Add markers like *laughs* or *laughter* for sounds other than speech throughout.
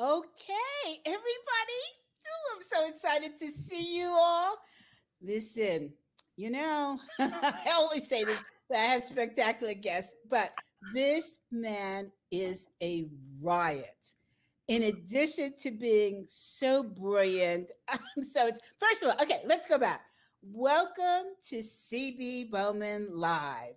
Okay, everybody. I'm so excited to see you all. Listen, you know, *laughs* I always say this that I have spectacular guests, but this man is a riot. In addition to being so brilliant, *laughs* I'm so first of all, okay, let's go back. Welcome to CB Bowman Live.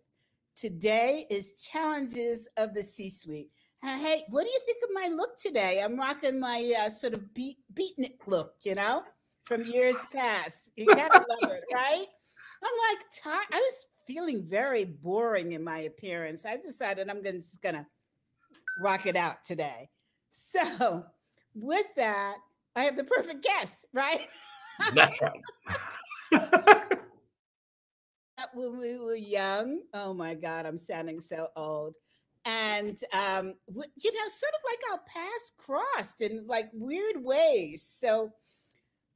Today is Challenges of the C Suite. Uh, hey, what do you think of my look today? I'm rocking my uh, sort of beat beatnik look, you know, from years past. You gotta love it, *laughs* right? I'm like tired. I was feeling very boring in my appearance. I decided I'm gonna, just gonna rock it out today. So, with that, I have the perfect guest, right? That's right. *laughs* when we were young, oh my God, I'm sounding so old and um, you know, sort of like our paths crossed in like weird ways. So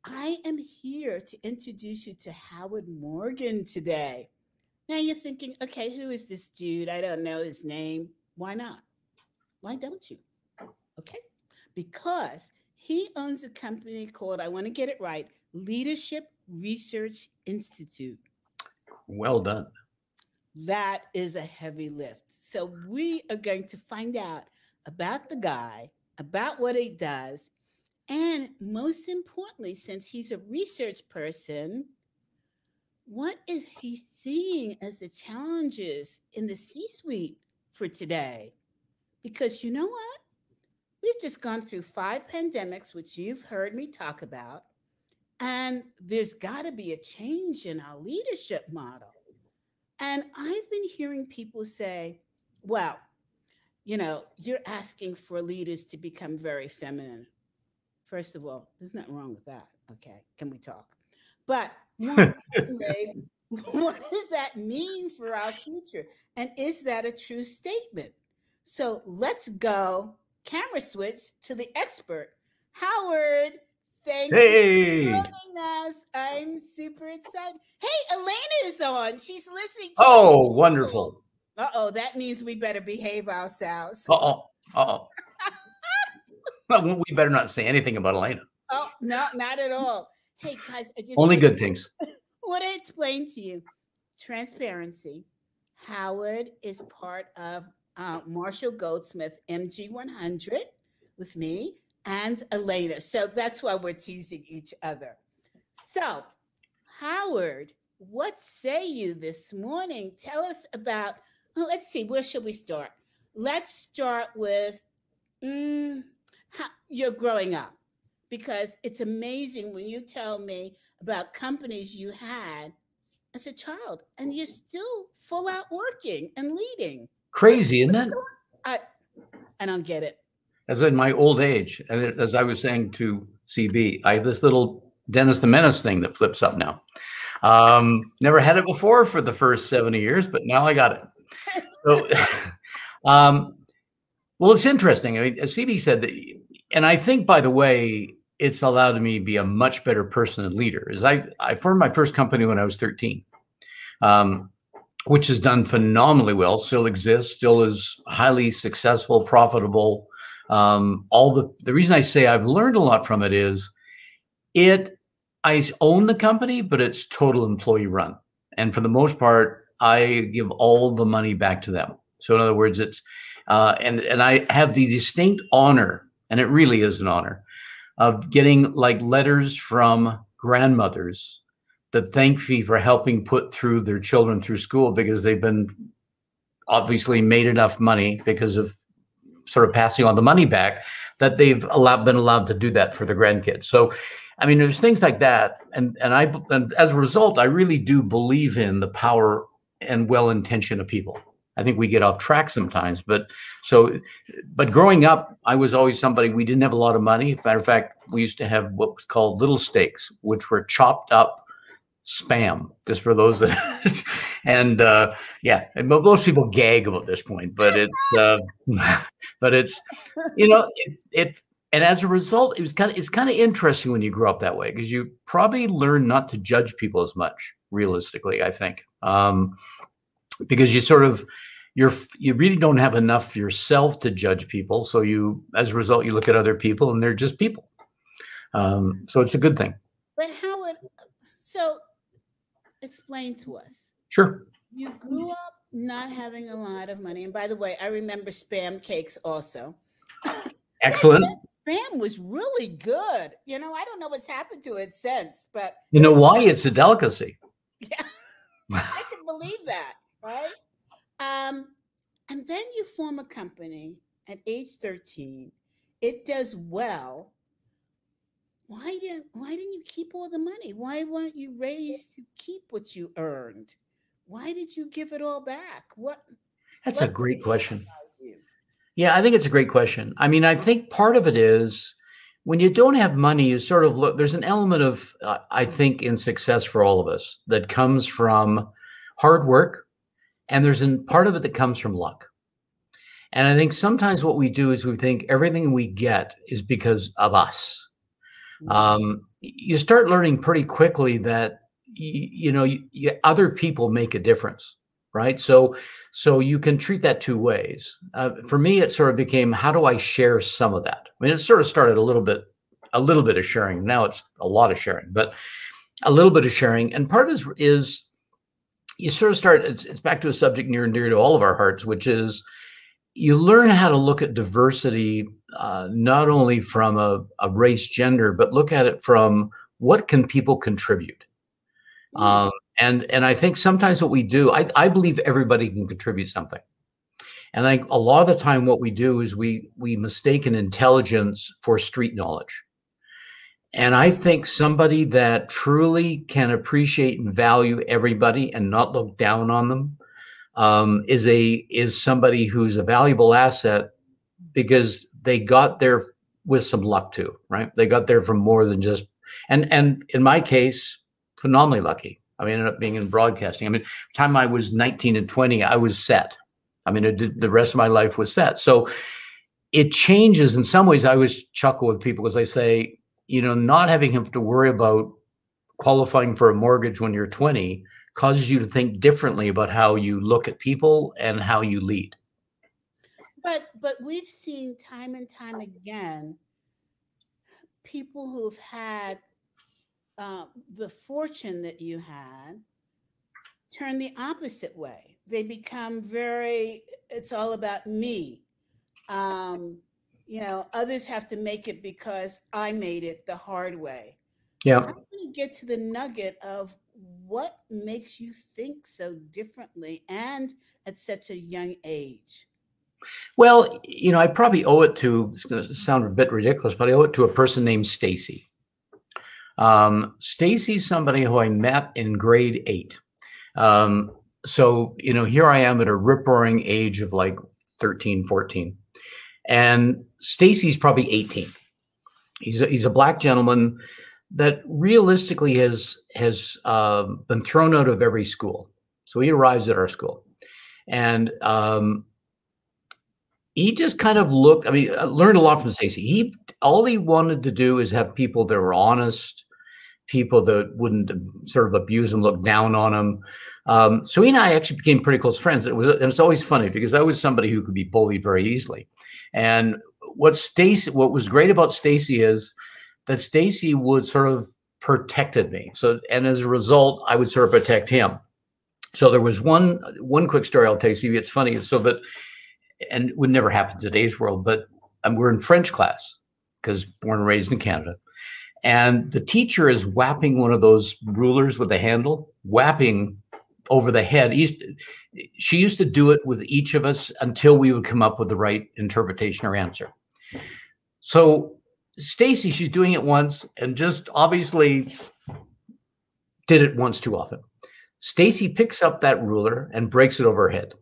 I am here to introduce you to Howard Morgan today. Now you're thinking, okay, who is this dude? I don't know his name. Why not? Why don't you? Okay, because he owns a company called, I want to get it right, Leadership Research Institute. Well done. That is a heavy lift. So we are going to find out about the guy, about what he does, and most importantly, since he's a research person, what is he seeing as the challenges in the C suite for today? Because you know what? We've just gone through five pandemics, which you've heard me talk about, and there's got to be a change in our leadership model. And I've been hearing people say, well, you know, you're asking for leaders to become very feminine. First of all, there's nothing wrong with that. Okay. Can we talk? But *laughs* *laughs* what does that mean for our future? And is that a true statement? So let's go camera switch to the expert, Howard. Thank hey. you for joining us. I'm super excited. Hey, Elena is on. She's listening. oh, wonderful. Uh oh, that means we better behave ourselves. Uh oh. Uh oh. we better not say anything about Elena. Oh, no, not at all. Hey, guys, I just only good things. *laughs* What I explained to you transparency. Howard is part of uh, Marshall Goldsmith MG100 with me and Elena. So that's why we're teasing each other. So, Howard, what say you this morning? Tell us about well, let's see, where should we start? Let's start with mm, how you're growing up because it's amazing when you tell me about companies you had as a child and you're still full out working and leading. Crazy, isn't it? I, I don't get it. As in my old age, and as I was saying to CB, I have this little Dennis the Menace thing that flips up now. Um, never had it before for the first 70 years, but now I got it so, um, well, it's interesting. I mean, CB said that, and I think, by the way, it's allowed me to be a much better person and leader. Is I I formed my first company when I was 13, um, which has done phenomenally well. Still exists. Still is highly successful, profitable. Um, all the the reason I say I've learned a lot from it is it I own the company, but it's total employee run, and for the most part, I give all the money back to them. So in other words, it's uh, and and I have the distinct honor, and it really is an honor, of getting like letters from grandmothers that thank me for helping put through their children through school because they've been obviously made enough money because of sort of passing on the money back that they've allowed been allowed to do that for their grandkids. So I mean, there's things like that, and and I and as a result, I really do believe in the power and well intentioned of people. I think we get off track sometimes, but so, but growing up, I was always somebody, we didn't have a lot of money. matter of fact, we used to have what was called little steaks, which were chopped up spam, just for those that, *laughs* and uh, yeah, and most people gag about this point, but it's, uh, *laughs* but it's, you know, it, it, and as a result, it was kind of, it's kind of interesting when you grow up that way because you probably learn not to judge people as much realistically, I think. Um, because you sort of you're you really don't have enough yourself to judge people. So you, as a result, you look at other people and they're just people. Um, so it's a good thing. But how would so explain to us? Sure. You grew up not having a lot of money, and by the way, I remember spam cakes also. *laughs* Excellent. spam was really good. You know, I don't know what's happened to it since, but you know why? It's a delicacy. *laughs* Yeah, I can believe that, right? Um, and then you form a company at age 13. It does well. Why didn't why didn't you keep all the money? Why weren't you raised to keep what you earned? Why did you give it all back? What That's what a great question. you? Yeah, I think it's a great question. I mean, I think part of it is when you don't have money, you sort of look, there's an element of, uh, I think, in success for all of us that comes from hard work. And there's a part of it that comes from luck. And I think sometimes what we do is we think everything we get is because of us. Mm-hmm. Um, you start learning pretty quickly that, y- you know, other people make a difference right? So so you can treat that two ways. Uh, for me it sort of became how do i share some of that? I mean it sort of started a little bit a little bit of sharing. Now it's a lot of sharing but a little bit of sharing. And part is is you sort of start it's, it's back to a subject near and dear to all of our hearts which is you learn how to look at diversity uh, not only from a, a race gender but look at it from what can people contribute? Mm. um, and and I think sometimes what we do, I, I believe everybody can contribute something. And I a lot of the time what we do is we we mistake an intelligence for street knowledge. And I think somebody that truly can appreciate and value everybody and not look down on them um, is a is somebody who's a valuable asset because they got there with some luck too, right? They got there from more than just and and in my case, phenomenally lucky. I ended up being in broadcasting. I mean, time I was 19 and 20, I was set. I mean, did, the rest of my life was set. So it changes in some ways. I always chuckle with people because I say, you know, not having to worry about qualifying for a mortgage when you're 20 causes you to think differently about how you look at people and how you lead. But but we've seen time and time again people who've had uh, the fortune that you had turn the opposite way. They become very. It's all about me. Um, you know, others have to make it because I made it the hard way. Yeah. How can you get to the nugget of what makes you think so differently and at such a young age? Well, you know, I probably owe it to it's going to sound a bit ridiculous, but I owe it to a person named Stacy. Um, Stacy's somebody who I met in grade eight. Um, so, you know, here I am at a rip roaring age of like 13, 14. And Stacy's probably 18. He's a, he's a black gentleman that realistically has has um, been thrown out of every school. So he arrives at our school, and um, he just kind of looked. I mean, I learned a lot from Stacy. He all he wanted to do is have people that were honest, people that wouldn't sort of abuse him, look down on him. Um, so he and I actually became pretty close friends. It was, and it's always funny because I was somebody who could be bullied very easily. And what Stacy, what was great about Stacy is that Stacy would sort of protected me. So, and as a result, I would sort of protect him. So there was one one quick story I'll tell you. It's funny. So that, and it would never happen in today's world, but um, we're in French class because born and raised in Canada. And the teacher is whapping one of those rulers with a handle, whapping over the head. She used to do it with each of us until we would come up with the right interpretation or answer. So Stacy, she's doing it once and just obviously did it once too often. Stacy picks up that ruler and breaks it over her head.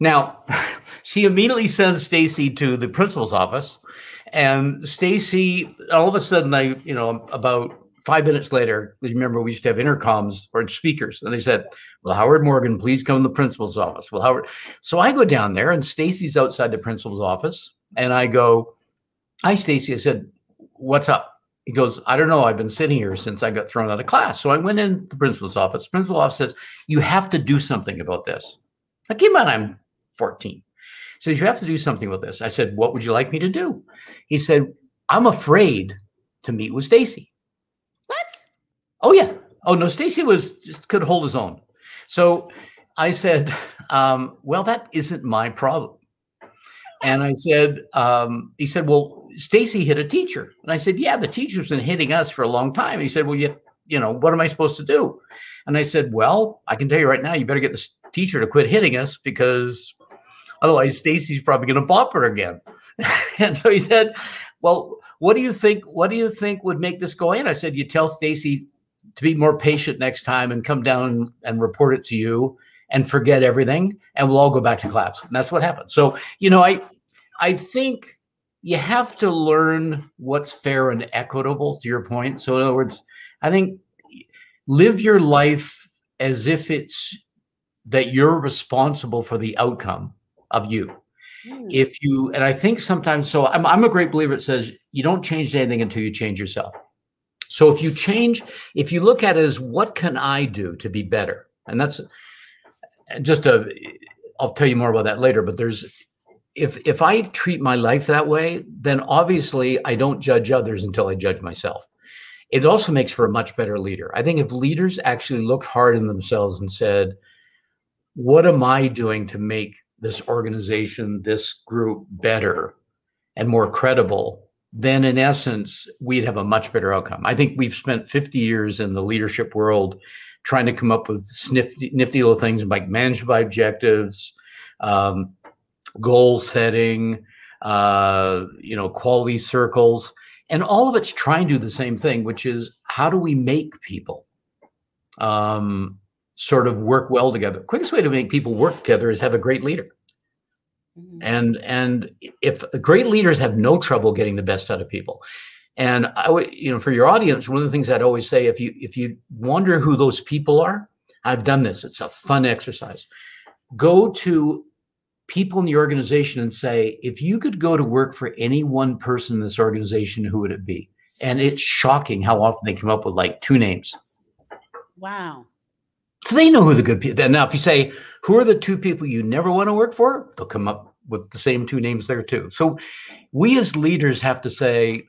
Now, *laughs* she immediately sends Stacy to the principal's office, and Stacy, all of a sudden, I, you know, about five minutes later, remember we used to have intercoms or speakers, and they said, "Well, Howard Morgan, please come to the principal's office." Well, Howard, so I go down there, and Stacy's outside the principal's office, and I go, "Hi, Stacy." I said, "What's up?" He goes, I don't know. I've been sitting here since I got thrown out of class. So I went in the principal's office. The office says, You have to do something about this. I came out, I'm 14. Says, You have to do something with this. I said, What would you like me to do? He said, I'm afraid to meet with Stacy. What? Oh, yeah. Oh, no, Stacy was just could hold his own. So I said, um, Well, that isn't my problem. And I said, um, He said, Well, Stacy hit a teacher. And I said, Yeah, the teacher's been hitting us for a long time. And he said, Well, you, you know, what am I supposed to do? And I said, Well, I can tell you right now, you better get the teacher to quit hitting us because otherwise Stacy's probably going to bop her again. *laughs* and so he said, Well, what do you think? What do you think would make this go in? I said, You tell Stacy to be more patient next time and come down and, and report it to you and forget everything and we'll all go back to class. And that's what happened. So, you know, I I think you have to learn what's fair and equitable to your point. So in other words, I think live your life as if it's that you're responsible for the outcome of you. Mm. If you, and I think sometimes, so I'm, I'm a great believer, it says you don't change anything until you change yourself. So if you change, if you look at it as what can I do to be better? And that's just a, I'll tell you more about that later, but there's, if if I treat my life that way, then obviously I don't judge others until I judge myself it also makes for a much better leader. I think if leaders actually looked hard in themselves and said, what am I doing to make this organization, this group better and more credible? Then, in essence, we'd have a much better outcome. I think we've spent 50 years in the leadership world trying to come up with nifty, nifty little things like manage by objectives, um, goal setting, uh, you know, quality circles and all of it's trying to do the same thing, which is how do we make people um, sort of work well together? Quickest way to make people work together is have a great leader. Mm-hmm. And and if great leaders have no trouble getting the best out of people, and I would you know for your audience, one of the things I'd always say if you if you wonder who those people are, I've done this. It's a fun exercise. Go to people in the organization and say, if you could go to work for any one person in this organization, who would it be? And it's shocking how often they come up with like two names. Wow. So they know who the good people. Now, if you say, who are the two people you never want to work for? They'll come up with the same two names there too. So we as leaders have to say,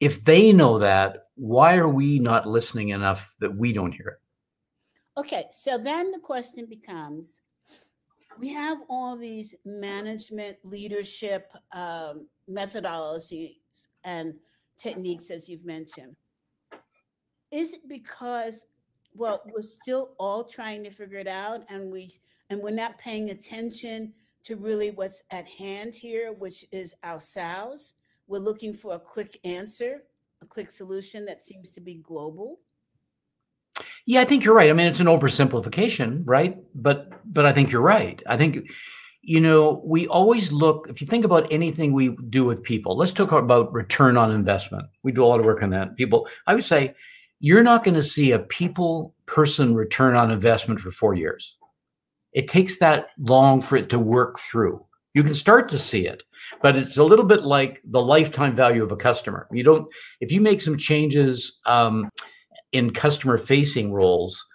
if they know that, why are we not listening enough that we don't hear it? Okay, so then the question becomes we have all these management leadership um, methodologies and techniques as you've mentioned is it because well we're still all trying to figure it out and we and we're not paying attention to really what's at hand here which is ourselves we're looking for a quick answer a quick solution that seems to be global yeah, I think you're right. I mean, it's an oversimplification, right? But but I think you're right. I think you know, we always look if you think about anything we do with people. Let's talk about return on investment. We do a lot of work on that. People, I would say you're not going to see a people person return on investment for 4 years. It takes that long for it to work through. You can start to see it, but it's a little bit like the lifetime value of a customer. You don't if you make some changes um, in customer facing roles,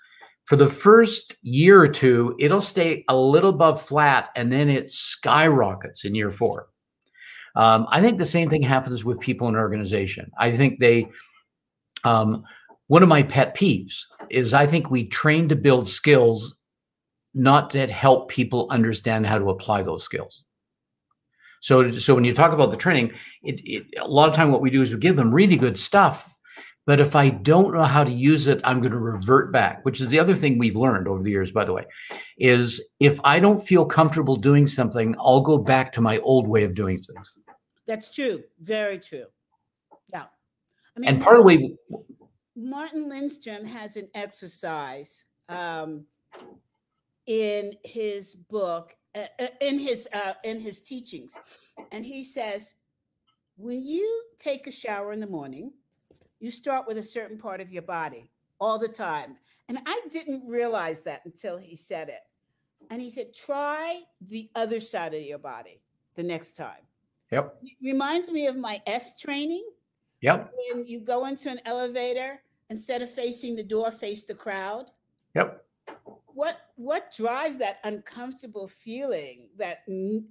for the first year or two, it'll stay a little above flat and then it skyrockets in year four. Um, I think the same thing happens with people in an organization. I think they, um, one of my pet peeves is I think we train to build skills, not to help people understand how to apply those skills. So, so when you talk about the training, it, it, a lot of time what we do is we give them really good stuff but if I don't know how to use it, I'm going to revert back, which is the other thing we've learned over the years, by the way, is if I don't feel comfortable doing something, I'll go back to my old way of doing things. That's true. Very true. Yeah. I mean, and part of the way Martin Lindstrom has an exercise um, in his book, uh, uh, in his uh, in his teachings, and he says, when you take a shower in the morning, you start with a certain part of your body all the time. And I didn't realize that until he said it. And he said, try the other side of your body the next time. Yep. It reminds me of my S training. Yep. When you go into an elevator, instead of facing the door, face the crowd. Yep. what what drives that uncomfortable feeling that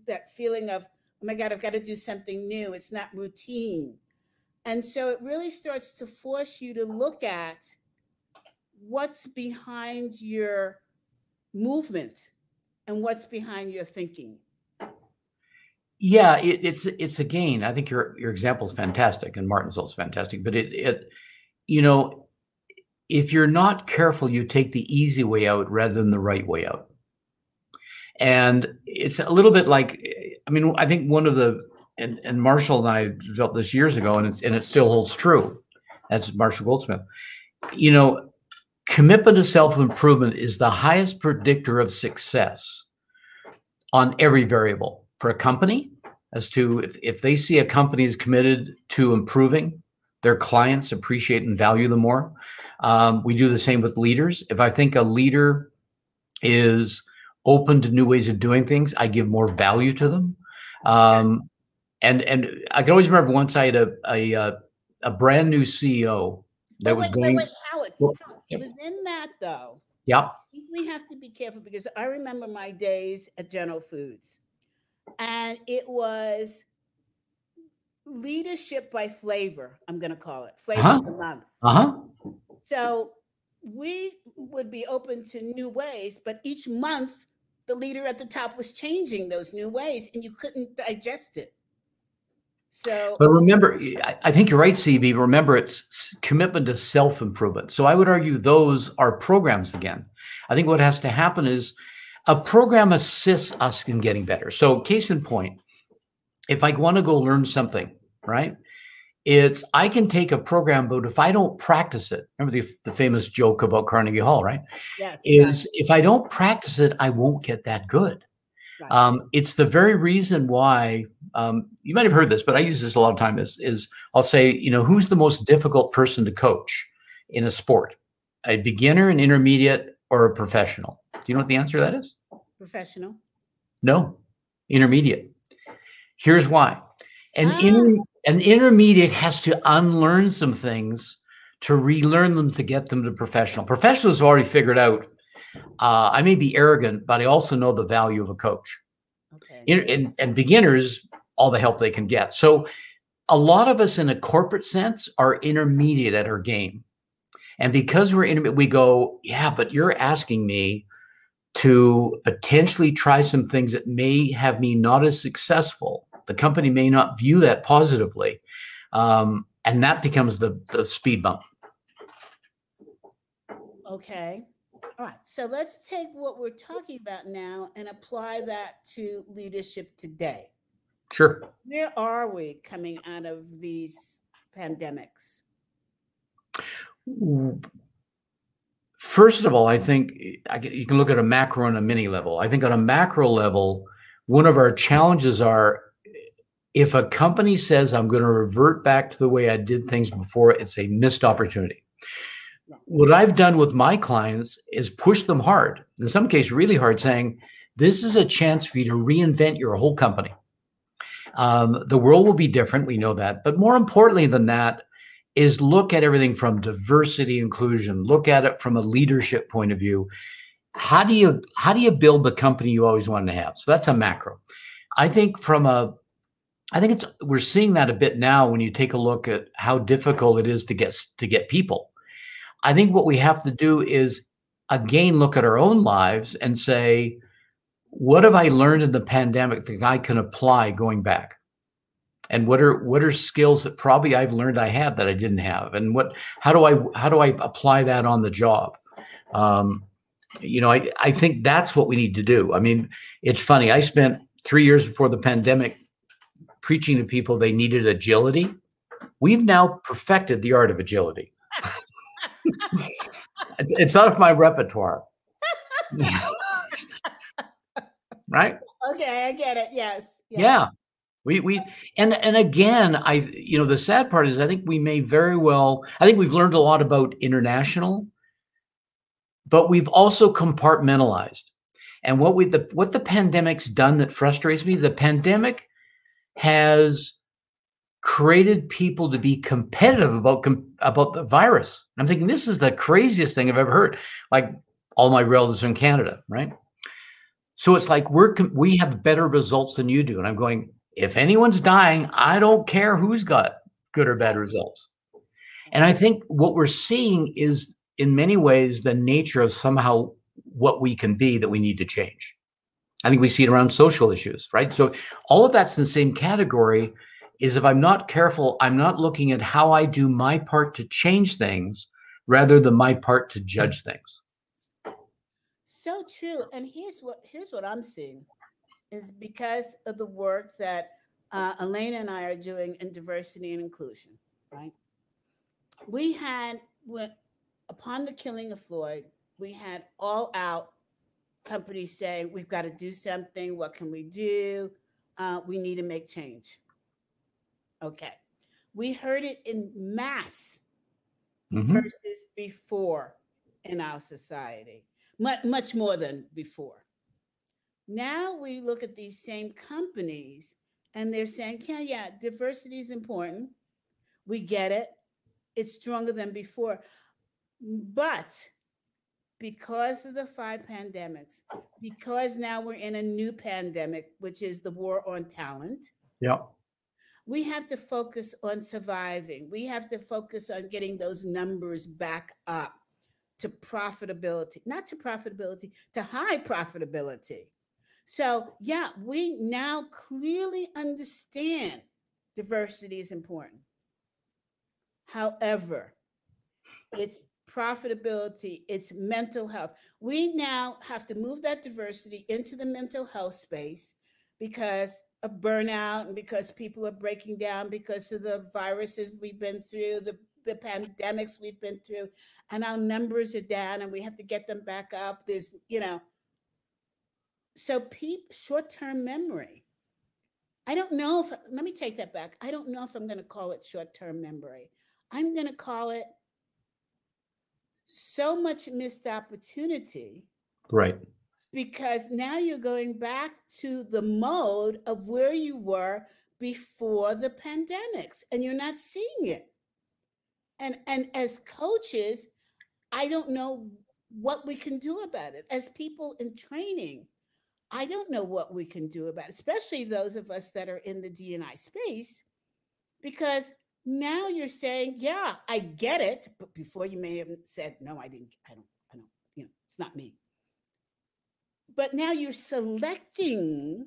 that feeling of oh my god i've got to do something new it's not routine and so it really starts to force you to look at what's behind your movement and what's behind your thinking yeah it, it's it's again i think your your example is fantastic and martin's also fantastic but it it you know if you're not careful, you take the easy way out rather than the right way out. And it's a little bit like, I mean, I think one of the, and, and Marshall and I developed this years ago, and it's and it still holds true. That's Marshall Goldsmith. You know, commitment to self improvement is the highest predictor of success on every variable for a company as to if, if they see a company is committed to improving, their clients appreciate and value them more. Um, we do the same with leaders. If I think a leader is open to new ways of doing things, I give more value to them. Um, and and I can always remember once I had a a, uh, a brand new CEO that wait, was going. Wait, wait, Howard, well, yep. within that though, yeah, we have to be careful because I remember my days at General Foods, and it was leadership by flavor. I'm going to call it flavor uh-huh. of the month. Uh huh. So we would be open to new ways, but each month the leader at the top was changing those new ways and you couldn't digest it. So, but remember, I think you're right, CB. Remember, it's commitment to self improvement. So I would argue those are programs again. I think what has to happen is a program assists us in getting better. So, case in point, if I want to go learn something, right? It's I can take a program, but if I don't practice it, remember the, the famous joke about Carnegie Hall, right? Yes. Is if I don't practice it, I won't get that good. Right. Um, it's the very reason why um, you might have heard this, but I use this a lot of time. Is is I'll say, you know, who's the most difficult person to coach in a sport? A beginner, an intermediate, or a professional? Do you know what the answer to that is? Professional. No, intermediate. Here's why. An ah. inter- an intermediate has to unlearn some things to relearn them to get them to professional. Professionals have already figured out. Uh, I may be arrogant, but I also know the value of a coach. Okay. In, in, and beginners, all the help they can get. So, a lot of us in a corporate sense are intermediate at our game. And because we're intermediate, we go, yeah, but you're asking me to potentially try some things that may have me not as successful the company may not view that positively. Um, and that becomes the, the speed bump. Okay. All right. So let's take what we're talking about now and apply that to leadership today. Sure. Where are we coming out of these pandemics? First of all, I think you can look at a macro and a mini level. I think on a macro level, one of our challenges are if a company says I'm going to revert back to the way I did things before, it's a missed opportunity. What I've done with my clients is push them hard, in some cases, really hard, saying, This is a chance for you to reinvent your whole company. Um, the world will be different. We know that. But more importantly than that, is look at everything from diversity inclusion look at it from a leadership point of view how do you how do you build the company you always wanted to have so that's a macro i think from a I think it's we're seeing that a bit now when you take a look at how difficult it is to get to get people. I think what we have to do is again look at our own lives and say, what have I learned in the pandemic that I can apply going back? And what are what are skills that probably I've learned I had that I didn't have? And what how do I how do I apply that on the job? Um, you know, I, I think that's what we need to do. I mean, it's funny. I spent three years before the pandemic preaching to people they needed agility. We've now perfected the art of agility. *laughs* it's, it's out of my repertoire. *laughs* right? Okay, I get it. Yes. yes. Yeah. We we and and again, I you know the sad part is I think we may very well I think we've learned a lot about international, but we've also compartmentalized. And what we the what the pandemic's done that frustrates me, the pandemic has created people to be competitive about com- about the virus. I'm thinking this is the craziest thing I've ever heard. Like all my relatives are in Canada, right? So it's like we're we have better results than you do, and I'm going. If anyone's dying, I don't care who's got good or bad results. And I think what we're seeing is, in many ways, the nature of somehow what we can be that we need to change. I think we see it around social issues, right? So all of that's in the same category. Is if I'm not careful, I'm not looking at how I do my part to change things rather than my part to judge things. So true. And here's what here's what I'm seeing is because of the work that uh, Elena and I are doing in diversity and inclusion, right? We had when upon the killing of Floyd, we had all out companies say we've got to do something. What can we do? Uh, we need to make change. Okay, we heard it in mass mm-hmm. versus before in our society, much much more than before. Now we look at these same companies and they're saying, yeah, yeah, diversity is important. We get it. It's stronger than before. But because of the five pandemics, because now we're in a new pandemic, which is the war on talent. Yeah. We have to focus on surviving. We have to focus on getting those numbers back up to profitability, not to profitability, to high profitability. So, yeah, we now clearly understand diversity is important. However, it's profitability, it's mental health. We now have to move that diversity into the mental health space because of burnout and because people are breaking down because of the viruses we've been through, the, the pandemics we've been through, and our numbers are down and we have to get them back up. There's, you know, so peep short-term memory. I don't know if let me take that back. I don't know if I'm going to call it short-term memory. I'm going to call it so much missed opportunity. Right. Because now you're going back to the mode of where you were before the pandemics and you're not seeing it. And and as coaches, I don't know what we can do about it. As people in training, I don't know what we can do about it, especially those of us that are in the DNI space, because now you're saying, yeah, I get it. But before you may have said, no, I didn't, I don't, I don't, you know, it's not me. But now you're selecting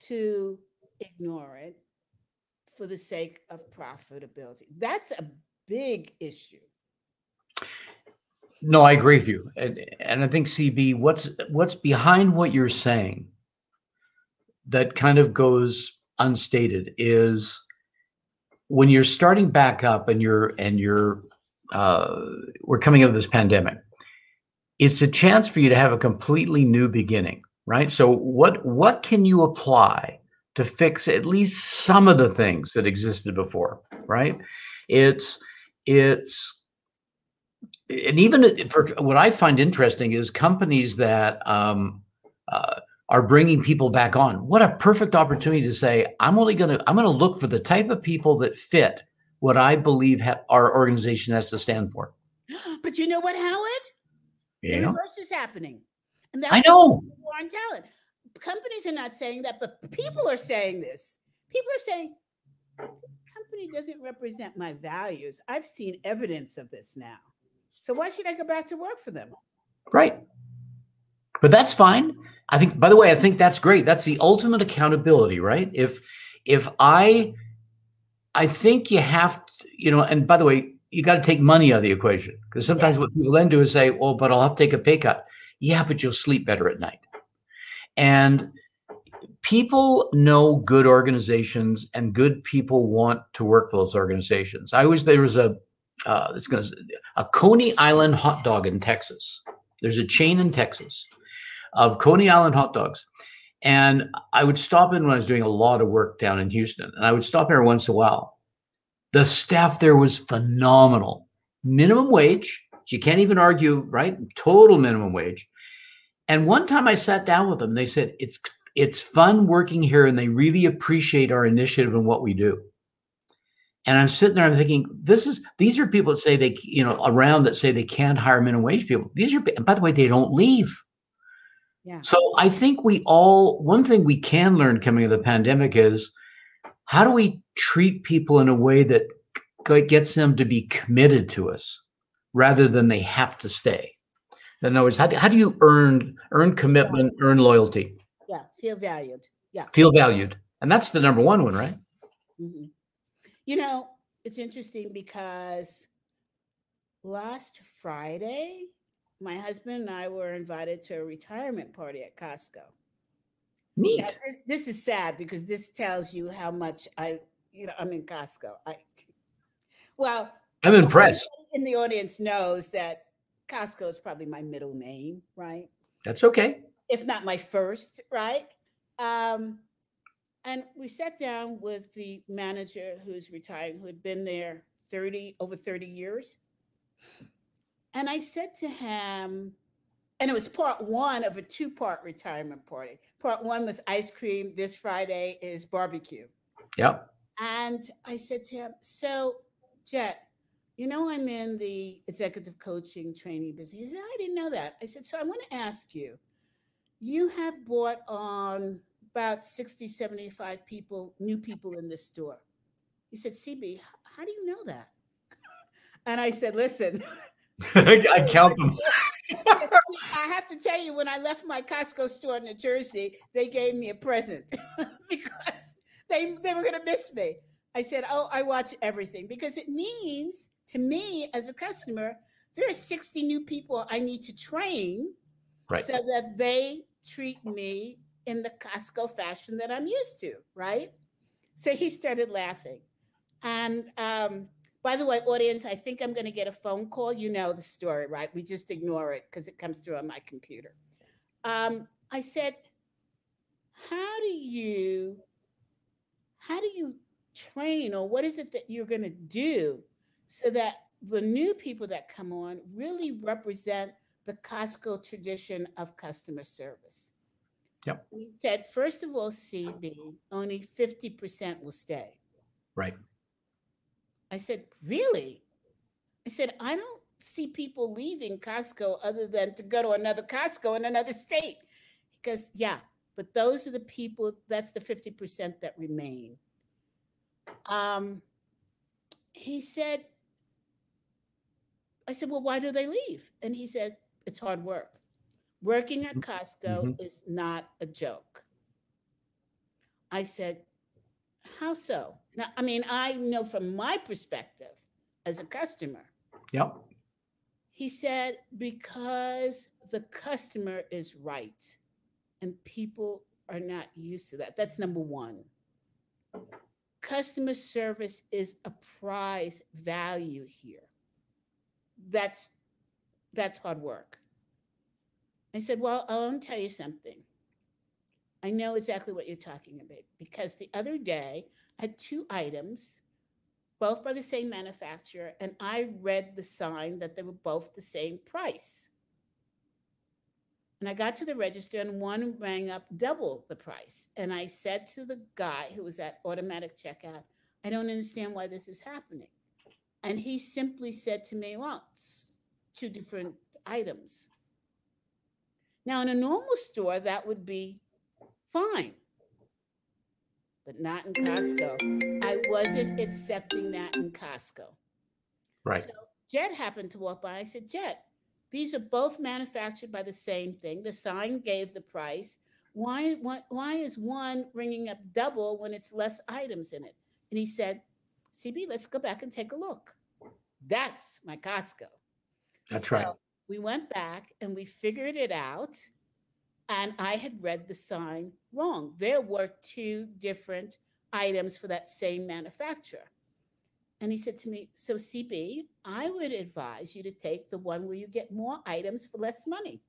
to ignore it for the sake of profitability. That's a big issue. No, I agree with you, and and I think CB, what's what's behind what you're saying that kind of goes unstated is when you're starting back up and you're and you're uh, we're coming out of this pandemic. It's a chance for you to have a completely new beginning, right? So what what can you apply to fix at least some of the things that existed before, right? It's it's and even for what I find interesting is companies that um, uh, are bringing people back on. What a perfect opportunity to say, I'm only going to I'm going to look for the type of people that fit what I believe ha- our organization has to stand for. *gasps* But you know what, Howard? Yeah. The reverse is happening, and that's I know war on talent. Companies are not saying that, but people are saying this. People are saying company doesn't represent my values. I've seen evidence of this now. So why should I go back to work for them? Right. But that's fine. I think by the way, I think that's great. That's the ultimate accountability, right? If if I I think you have to, you know, and by the way, you got to take money out of the equation because sometimes yeah. what people then do is say, well, but I'll have to take a pay cut. Yeah, but you'll sleep better at night. And people know good organizations and good people want to work for those organizations. I always there was a uh, it's going to a Coney Island hot dog in Texas. There's a chain in Texas of Coney Island hot dogs. And I would stop in when I was doing a lot of work down in Houston, and I would stop there once in a while. The staff there was phenomenal. Minimum wage, you can't even argue, right? Total minimum wage. And one time I sat down with them, they said, It's it's fun working here, and they really appreciate our initiative and what we do. And I'm sitting there, I'm thinking, this is these are people that say they, you know, around that say they can't hire minimum wage people. These are, by the way, they don't leave. Yeah. So I think we all, one thing we can learn coming of the pandemic is how do we treat people in a way that gets them to be committed to us rather than they have to stay? In other words, how do, how do you earn earn commitment, earn loyalty? Yeah, feel valued. Yeah. Feel valued. And that's the number one one, right? Mm-hmm. You know, it's interesting because last Friday, my husband and I were invited to a retirement party at Costco. Neat. this, this, is sad because this tells you how much I, you know, I'm in Costco. I, well, I'm impressed. In the audience knows that Costco is probably my middle name, right? That's okay. If not my first, right? Um, and we sat down with the manager who's retiring, who had been there 30 over 30 years. And I said to him, and it was part one of a two part retirement party. Part one was ice cream. This Friday is barbecue. Yep. And I said to him, So, Jet, you know, I'm in the executive coaching training business. He said, I didn't know that. I said, So I want to ask you, you have brought on about 60, 75 people, new people in this store. He said, CB, how do you know that? *laughs* And I said, listen. *laughs* I count them. I have to tell you, when I left my Costco store in New Jersey, they gave me a present *laughs* because they, they were going to miss me. I said, Oh, I watch everything because it means to me as a customer, there are 60 new people I need to train right. so that they treat me in the Costco fashion that I'm used to, right? So he started laughing. And um, by the way, audience, I think I'm going to get a phone call. You know the story, right? We just ignore it because it comes through on my computer. Um, I said, "How do you, how do you train, or what is it that you're going to do so that the new people that come on really represent the Costco tradition of customer service?" Yep. We said, first of all, CB, only 50% will stay. Right. I said, really? I said, I don't see people leaving Costco other than to go to another Costco in another state. Because, yeah, but those are the people, that's the 50% that remain. Um, he said, I said, well, why do they leave? And he said, it's hard work. Working at mm-hmm. Costco mm-hmm. is not a joke. I said, How so? Now, I mean, I know from my perspective as a customer. Yep. He said, Because the customer is right and people are not used to that. That's number one. Customer service is a prize value here. That's that's hard work. I said, Well, I'll tell you something. I know exactly what you're talking about because the other day I had two items, both by the same manufacturer, and I read the sign that they were both the same price. And I got to the register and one rang up double the price. And I said to the guy who was at automatic checkout, I don't understand why this is happening. And he simply said to me, Well, it's two different items. Now, in a normal store, that would be fine, but not in Costco. I wasn't accepting that in Costco. Right. So Jet happened to walk by. I said, Jet, these are both manufactured by the same thing. The sign gave the price. Why, why, why is one ringing up double when it's less items in it? And he said, CB, let's go back and take a look. That's my Costco. That's so, right we went back and we figured it out. And I had read the sign wrong. There were two different items for that same manufacturer. And he said to me, So, CB, I would advise you to take the one where you get more items for less money.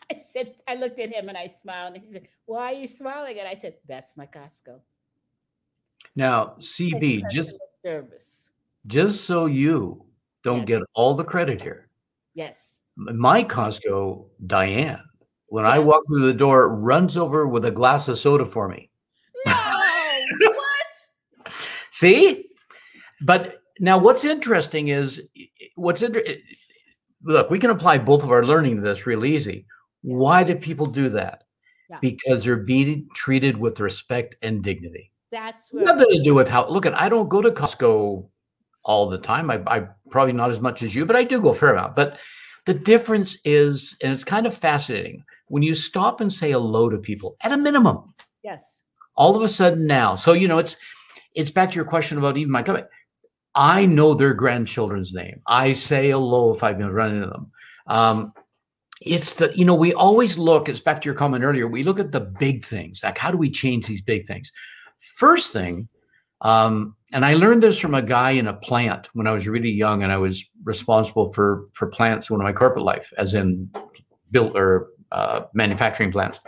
*laughs* I said, I looked at him and I smiled. And he said, Why are you smiling? And I said, That's my Costco. Now, CB, just service. Just so you don't yes. get all the credit here. Yes. My Costco, Diane, when yeah. I walk through the door, runs over with a glass of soda for me. No, what? *laughs* See? but now what's interesting is what's inter- look, we can apply both of our learning to this real easy. Why do people do that? Yeah. Because they're being treated with respect and dignity. That's nothing to do with how. Look, at I don't go to Costco all the time. I, I probably not as much as you, but I do go a fair amount. But the difference is, and it's kind of fascinating when you stop and say hello to people at a minimum. Yes. All of a sudden now, so you know, it's it's back to your question about even my company. I know their grandchildren's name. I say hello if I've been running into them. Um, it's the you know we always look. It's back to your comment earlier. We look at the big things. Like how do we change these big things? First thing, um, and I learned this from a guy in a plant when I was really young, and I was responsible for for plants one of my corporate life, as in built or uh, manufacturing plants.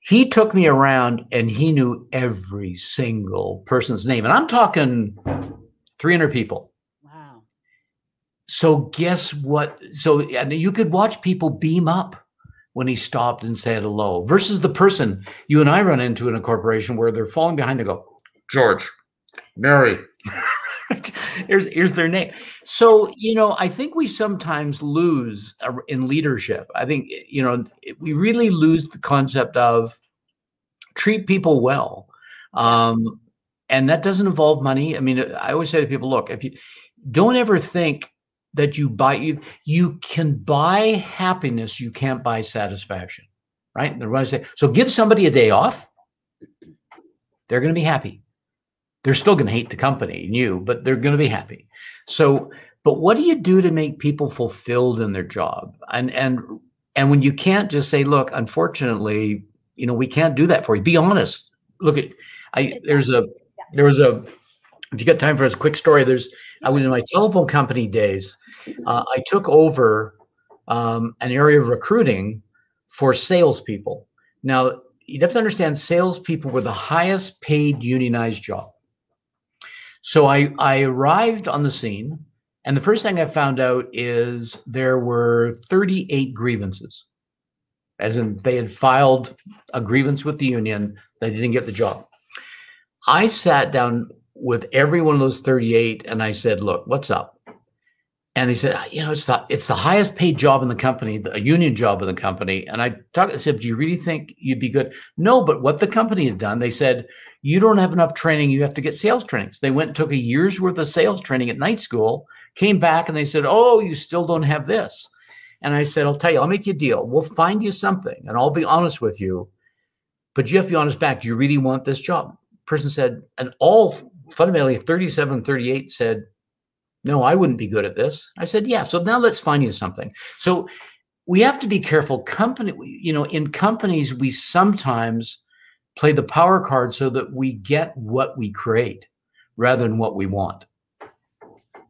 He took me around, and he knew every single person's name, and I'm talking 300 people. Wow. So guess what? So and you could watch people beam up when he stopped and said hello versus the person you and I run into in a corporation where they're falling behind. They go, George, Mary. *laughs* *laughs* here's here's their name. So you know, I think we sometimes lose in leadership. I think you know we really lose the concept of treat people well, um, and that doesn't involve money. I mean, I always say to people, look, if you don't ever think that you buy you you can buy happiness, you can't buy satisfaction, right? And I say, so give somebody a day off. They're going to be happy they're still going to hate the company and you, but they're going to be happy. So, but what do you do to make people fulfilled in their job? And and and when you can't just say, look, unfortunately, you know, we can't do that for you. Be honest. Look at I there's a there was a if you got time for a quick story, there's I was in my telephone company days. *laughs* Uh, I took over um, an area of recruiting for salespeople. Now you have to understand, salespeople were the highest paid unionized job. So I, I arrived on the scene, and the first thing I found out is there were 38 grievances, as in they had filed a grievance with the union, they didn't get the job. I sat down with every one of those 38 and I said, Look, what's up? And they said, uh, you know, it's the it's the highest paid job in the company, a union job in the company. And I talked, I said, Do you really think you'd be good? No, but what the company had done, they said, you don't have enough training. You have to get sales trainings. They went and took a year's worth of sales training at night school, came back and they said, Oh, you still don't have this. And I said, I'll tell you, I'll make you a deal. We'll find you something and I'll be honest with you. But you have to be honest back. Do you really want this job? Person said, and all fundamentally 37, 38 said, no, I wouldn't be good at this. I said, yeah. So now let's find you something. So we have to be careful. Company, you know, in companies, we sometimes play the power card so that we get what we create rather than what we want.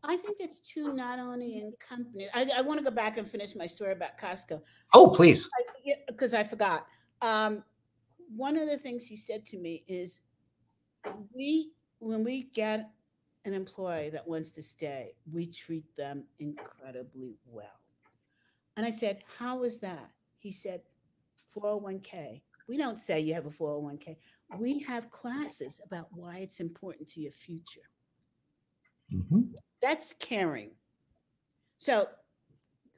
I think that's true not only in companies. I, I want to go back and finish my story about Costco. Oh, please. Because I, I, forgot. Um, one of the things he said to me is we when we get an employee that wants to stay, we treat them incredibly well. And I said, How is that? He said, 401k. We don't say you have a 401k. We have classes about why it's important to your future. Mm-hmm. That's caring. So,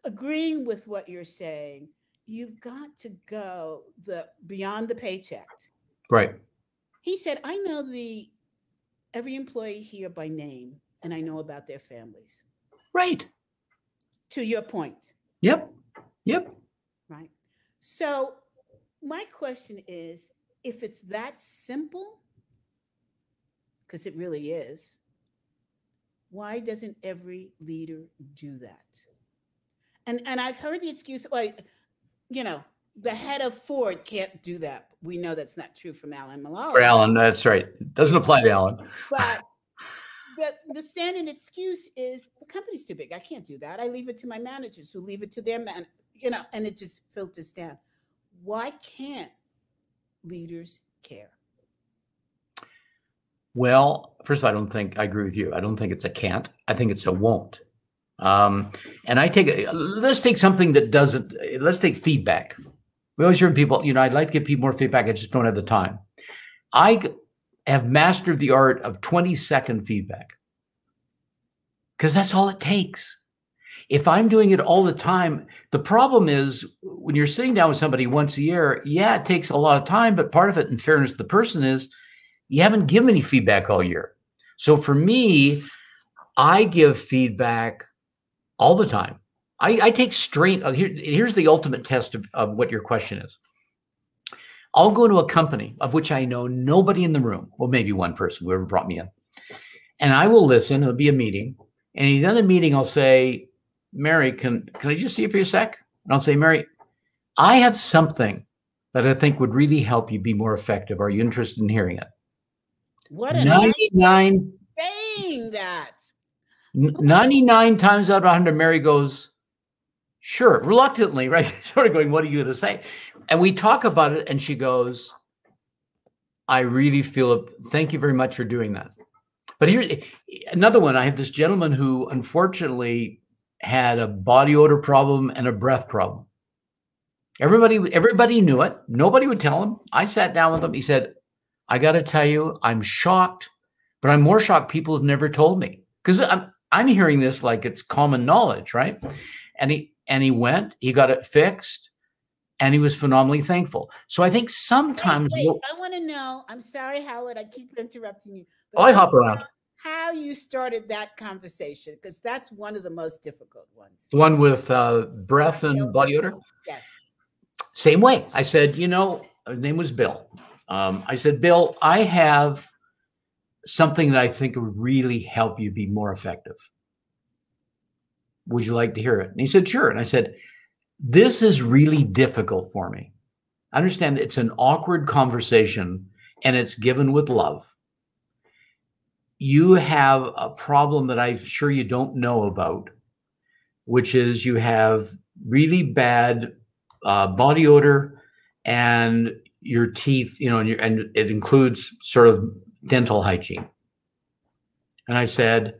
agreeing with what you're saying, you've got to go the beyond the paycheck. Right. He said, I know the every employee here by name and I know about their families. Right. To your point. Yep. Yep. Right. So my question is if it's that simple, because it really is, why doesn't every leader do that? And and I've heard the excuse, like, you know, the head of Ford can't do that. We know that's not true from Alan Mulally. For Alan, that's right. It doesn't apply to Alan. But *laughs* the, the standing excuse is the company's too big. I can't do that. I leave it to my managers who leave it to their man, you know, and it just filters down. Why can't leaders care? Well, first of all, I don't think I agree with you. I don't think it's a can't. I think it's a won't. Um, and I take let's take something that doesn't. Let's take feedback. We always hear people. You know, I'd like to give people more feedback. I just don't have the time. I have mastered the art of 20 second feedback. because that's all it takes. If I'm doing it all the time, the problem is when you're sitting down with somebody once a year, yeah, it takes a lot of time, but part of it, in fairness to the person, is you haven't given any feedback all year. So for me, I give feedback all the time. I, I take straight. Uh, here, here's the ultimate test of, of what your question is. I'll go to a company of which I know nobody in the room, well, maybe one person, whoever brought me in, and I will listen. It'll be a meeting, and in the other meeting, I'll say, "Mary, can can I just see you for a sec?" And I'll say, "Mary, I have something that I think would really help you be more effective. Are you interested in hearing it?" What a 99 saying that. 99 times out of 100 Mary goes, "Sure," reluctantly, *laughs* right? sort of going, "What are you going to say?" And we talk about it and she goes, "I really feel it. Thank you very much for doing that." But here another one, I have this gentleman who unfortunately had a body odor problem and a breath problem. Everybody everybody knew it. Nobody would tell him. I sat down with him. He said, I got to tell you, I'm shocked, but I'm more shocked people have never told me because I'm I'm hearing this like it's common knowledge, right? And he and he went, he got it fixed, and he was phenomenally thankful. So I think sometimes wait, wait, I want to know. I'm sorry, Howard. I keep interrupting you. Oh, I hop around. You started that conversation because that's one of the most difficult ones. The one with uh, breath and body odor. Yes. Same way. I said, you know, his name was Bill. Um, I said, Bill, I have something that I think would really help you be more effective. Would you like to hear it? And he said, sure. And I said, this is really difficult for me. I understand it's an awkward conversation and it's given with love. You have a problem that I'm sure you don't know about, which is you have really bad uh, body odor and your teeth, you know, and, your, and it includes sort of dental hygiene. And I said,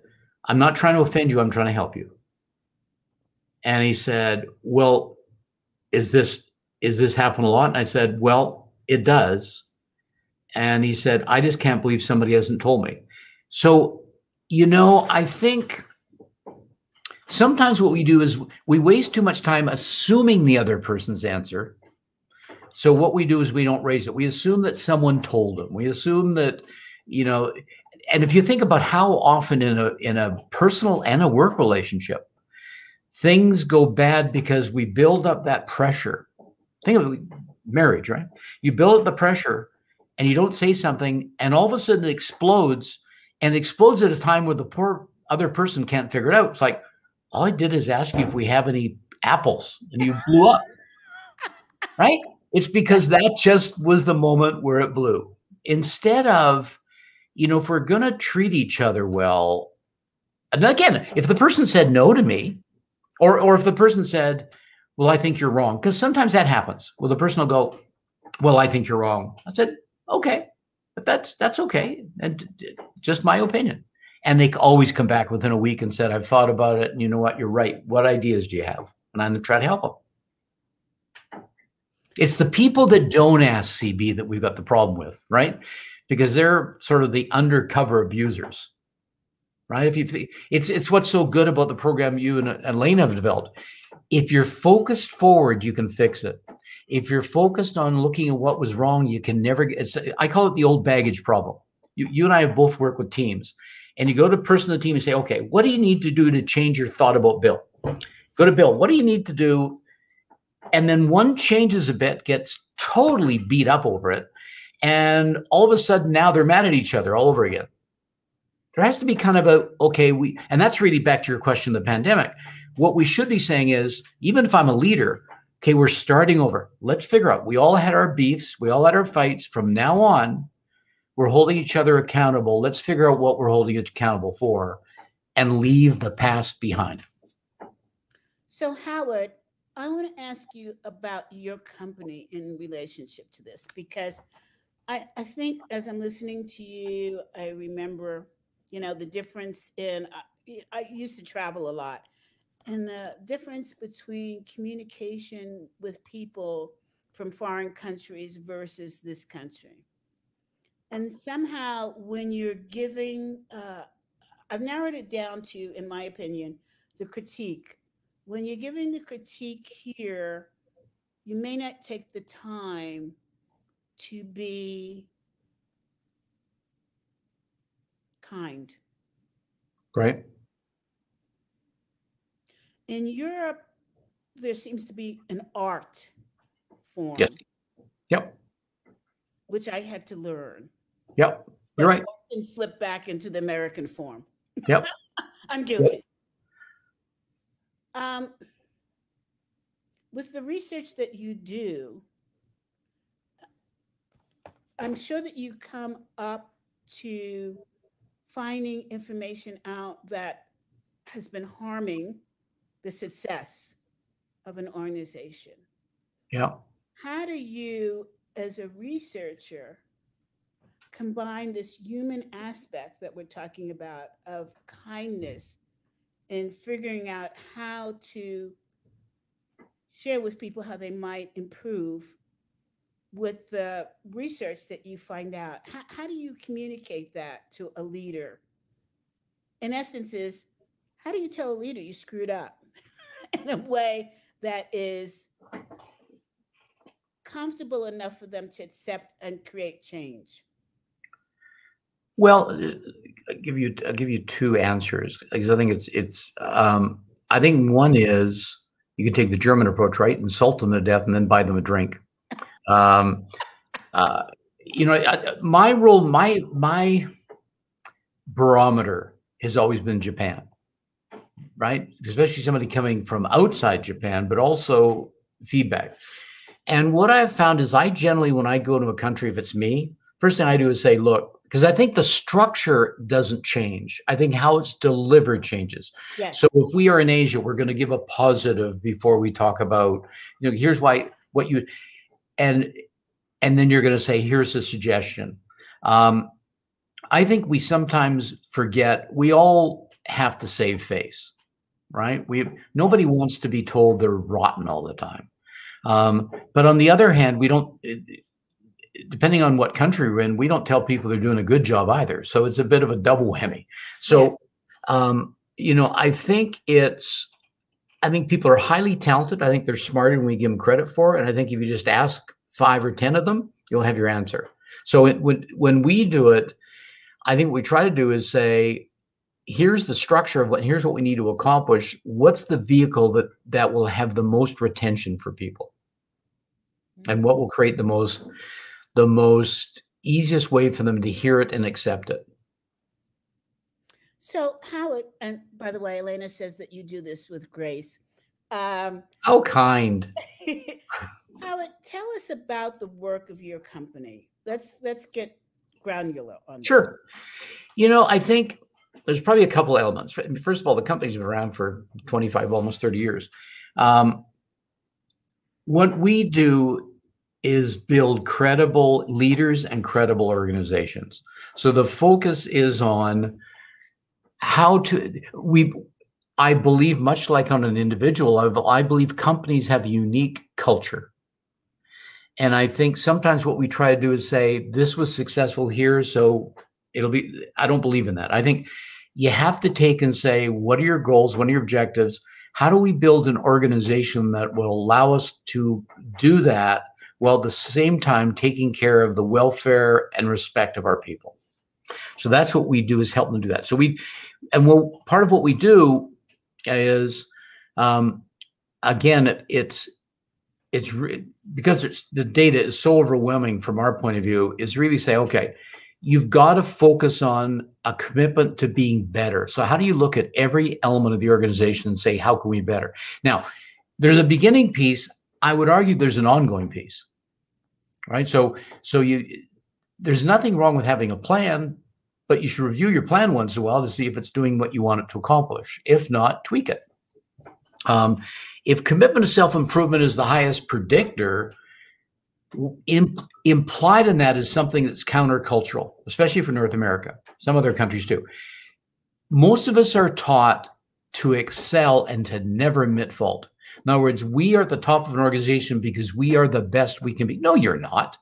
I'm not trying to offend you, I'm trying to help you. And he said, Well, is this is this happen a lot? And I said, Well, it does. And he said, I just can't believe somebody hasn't told me. So, you know, I think sometimes what we do is we waste too much time assuming the other person's answer so what we do is we don't raise it. We assume that someone told them. We assume that, you know, and if you think about how often in a in a personal and a work relationship, things go bad because we build up that pressure. Think of it, marriage, right? You build up the pressure and you don't say something, and all of a sudden it explodes, and it explodes at a time where the poor other person can't figure it out. It's like, all I did is ask you if we have any apples, and you blew up. *laughs* right? It's because that just was the moment where it blew. Instead of, you know, if we're going to treat each other well, and again, if the person said no to me, or or if the person said, "Well, I think you're wrong," because sometimes that happens. Well, the person will go, "Well, I think you're wrong." I said, "Okay, but that's that's okay, and just my opinion." And they always come back within a week and said, "I've thought about it, and you know what? You're right. What ideas do you have?" And I'm going to try to help them. It's the people that don't ask CB that we've got the problem with, right? Because they're sort of the undercover abusers, right? If you it's it's what's so good about the program you and Elena have developed. If you're focused forward, you can fix it. If you're focused on looking at what was wrong, you can never. It's I call it the old baggage problem. You you and I have both worked with teams, and you go to the person in the team and say, okay, what do you need to do to change your thought about Bill? Go to Bill. What do you need to do and then one changes a bit, gets totally beat up over it, and all of a sudden now they're mad at each other all over again. There has to be kind of a okay, we and that's really back to your question the pandemic. What we should be saying is, even if I'm a leader, okay, we're starting over. Let's figure out. We all had our beefs, we all had our fights. From now on, we're holding each other accountable. Let's figure out what we're holding accountable for and leave the past behind. So, Howard, I want to ask you about your company in relationship to this because I, I think as I'm listening to you, I remember, you know, the difference in, uh, I used to travel a lot, and the difference between communication with people from foreign countries versus this country. And somehow, when you're giving uh, I've narrowed it down to, in my opinion, the critique. When you're giving the critique here, you may not take the time to be kind. Right. In Europe, there seems to be an art form. Yes. Yep. Which I had to learn. Yep. You're right. And slip back into the American form. Yep. *laughs* I'm guilty. Yep. Um, with the research that you do, I'm sure that you come up to finding information out that has been harming the success of an organization. Yeah. How do you, as a researcher, combine this human aspect that we're talking about of kindness and figuring out how to share with people how they might improve with the research that you find out. How, how do you communicate that to a leader? In essence is how do you tell a leader you screwed up *laughs* in a way that is comfortable enough for them to accept and create change well I'll give you i'll give you two answers because i think it's it's um i think one is you can take the german approach right insult them to death and then buy them a drink um, uh, you know, my role, my my barometer has always been Japan, right? Especially somebody coming from outside Japan, but also feedback. And what I've found is, I generally, when I go to a country, if it's me, first thing I do is say, look, because I think the structure doesn't change. I think how it's delivered changes. Yes. So if we are in Asia, we're going to give a positive before we talk about, you know, here's why what you and and then you're going to say here's a suggestion um, i think we sometimes forget we all have to save face right we nobody wants to be told they're rotten all the time um, but on the other hand we don't depending on what country we're in we don't tell people they're doing a good job either so it's a bit of a double whammy so um, you know i think it's I think people are highly talented. I think they're smarter than we give them credit for. And I think if you just ask five or 10 of them, you'll have your answer. So it, when, when we do it, I think what we try to do is say, here's the structure of what, here's what we need to accomplish. What's the vehicle that, that will have the most retention for people? And what will create the most, the most easiest way for them to hear it and accept it? So, Howard, and by the way, Elena says that you do this with grace. Um, How kind. *laughs* Howard, tell us about the work of your company. Let's let's get granular on sure. This. You know, I think there's probably a couple elements. First of all, the company's been around for 25, almost 30 years. Um, what we do is build credible leaders and credible organizations. So the focus is on how to we i believe much like on an individual level i believe companies have unique culture. And i think sometimes what we try to do is say this was successful here so it'll be i don't believe in that. I think you have to take and say what are your goals? What are your objectives? How do we build an organization that will allow us to do that while at the same time taking care of the welfare and respect of our people so that's what we do is help them do that so we and well, part of what we do is, um, again, it's it's re- because it's, the data is so overwhelming from our point of view. Is really say, okay, you've got to focus on a commitment to being better. So how do you look at every element of the organization and say, how can we better? Now, there's a beginning piece. I would argue there's an ongoing piece, right? So so you there's nothing wrong with having a plan but you should review your plan once in a while to see if it's doing what you want it to accomplish. If not, tweak it. Um, if commitment to self improvement is the highest predictor, imp- implied in that is something that's countercultural, especially for North America, some other countries too. Most of us are taught to excel and to never admit fault. In other words, we are at the top of an organization because we are the best we can be. No, you're not.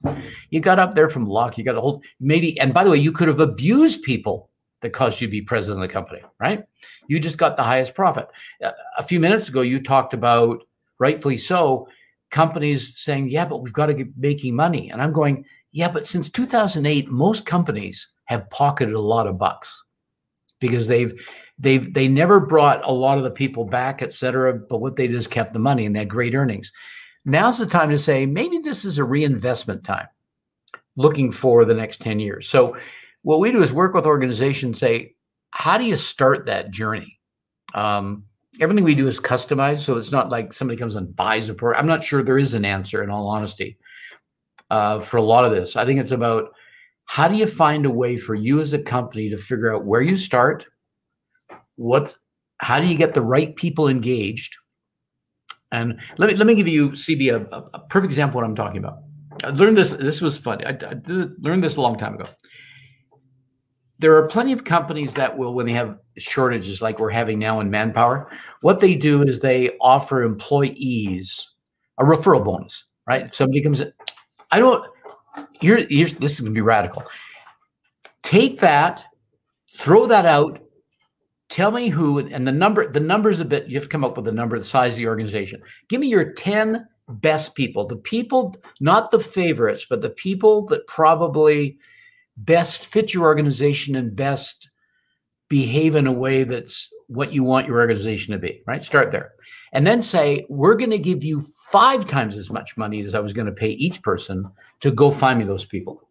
You got up there from luck. You got a hold maybe. And by the way, you could have abused people that caused you to be president of the company, right? You just got the highest profit. A few minutes ago, you talked about, rightfully so, companies saying, yeah, but we've got to get making money. And I'm going, yeah, but since 2008, most companies have pocketed a lot of bucks because they've they've they never brought a lot of the people back, et cetera. But what they did is kept the money and they had great earnings. Now's the time to say maybe this is a reinvestment time, looking for the next 10 years. So what we do is work with organizations, say, how do you start that journey? Um, everything we do is customized, so it's not like somebody comes and buys a program. I'm not sure there is an answer, in all honesty, uh, for a lot of this. I think it's about how do you find a way for you as a company to figure out where you start, what's how do you get the right people engaged, and let me let me give you CB a, a perfect example of what I'm talking about. I learned this. This was fun. I, I learned this a long time ago there are plenty of companies that will, when they have shortages like we're having now in manpower, what they do is they offer employees a referral bonus, right? If somebody comes in, I don't, here, here's, this is gonna be radical. Take that, throw that out, tell me who, and the number, the number's a bit, you have to come up with a number, the size of the organization. Give me your 10 best people, the people, not the favorites, but the people that probably best fit your organization and best behave in a way that's what you want your organization to be, right? Start there. And then say, we're going to give you five times as much money as I was going to pay each person to go find me those people.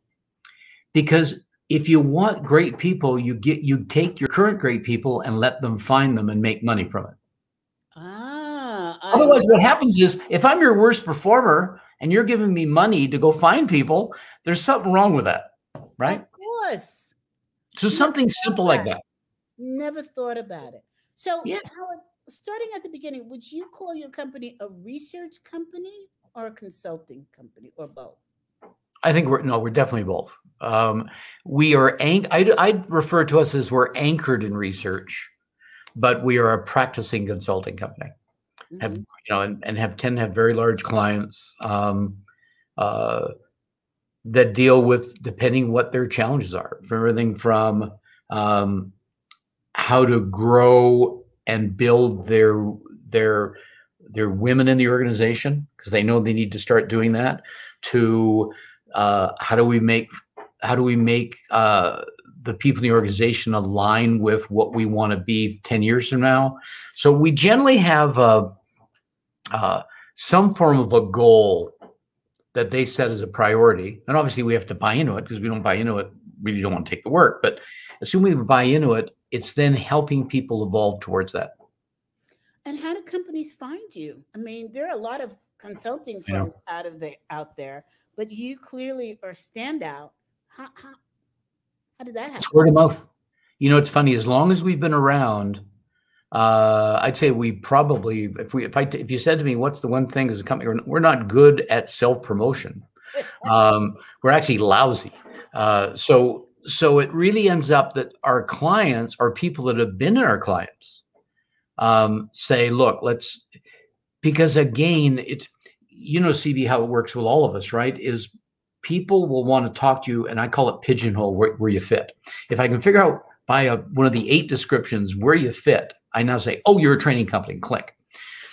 Because if you want great people, you get you take your current great people and let them find them and make money from it. Ah, Otherwise, what happens is if I'm your worst performer and you're giving me money to go find people, there's something wrong with that right? Of course. So Never something simple like that. Never thought about it. So, yeah. Howard, starting at the beginning, would you call your company a research company or a consulting company or both? I think we're no, we're definitely both. Um, we are anch- I I refer to us as we're anchored in research, but we are a practicing consulting company. Mm-hmm. Have you know and, and have tend to have very large clients. Um, uh, that deal with depending what their challenges are for everything from um, how to grow and build their their their women in the organization because they know they need to start doing that to uh, how do we make how do we make uh, the people in the organization align with what we want to be 10 years from now so we generally have a, uh, some form of a goal that they set as a priority. And obviously, we have to buy into it because we don't buy into it, really don't want to take the work. But assuming we buy into it, it's then helping people evolve towards that. And how do companies find you? I mean, there are a lot of consulting firms out of the out there, but you clearly are standout. How, how, how did that happen? It's word of mouth. You know, it's funny. As long as we've been around, uh, I'd say we probably, if we, if I, if you said to me, what's the one thing as a company, we're, not good at self promotion. *laughs* Um, we're actually lousy. Uh, so, so it really ends up that our clients are people that have been in our clients um, say, look, let's, because again, it's, you know, CB, how it works with all of us, right? Is people will want to talk to you, and I call it pigeonhole where, where you fit. If I can figure out by a, one of the eight descriptions where you fit, I now say, oh, you're a training company, click.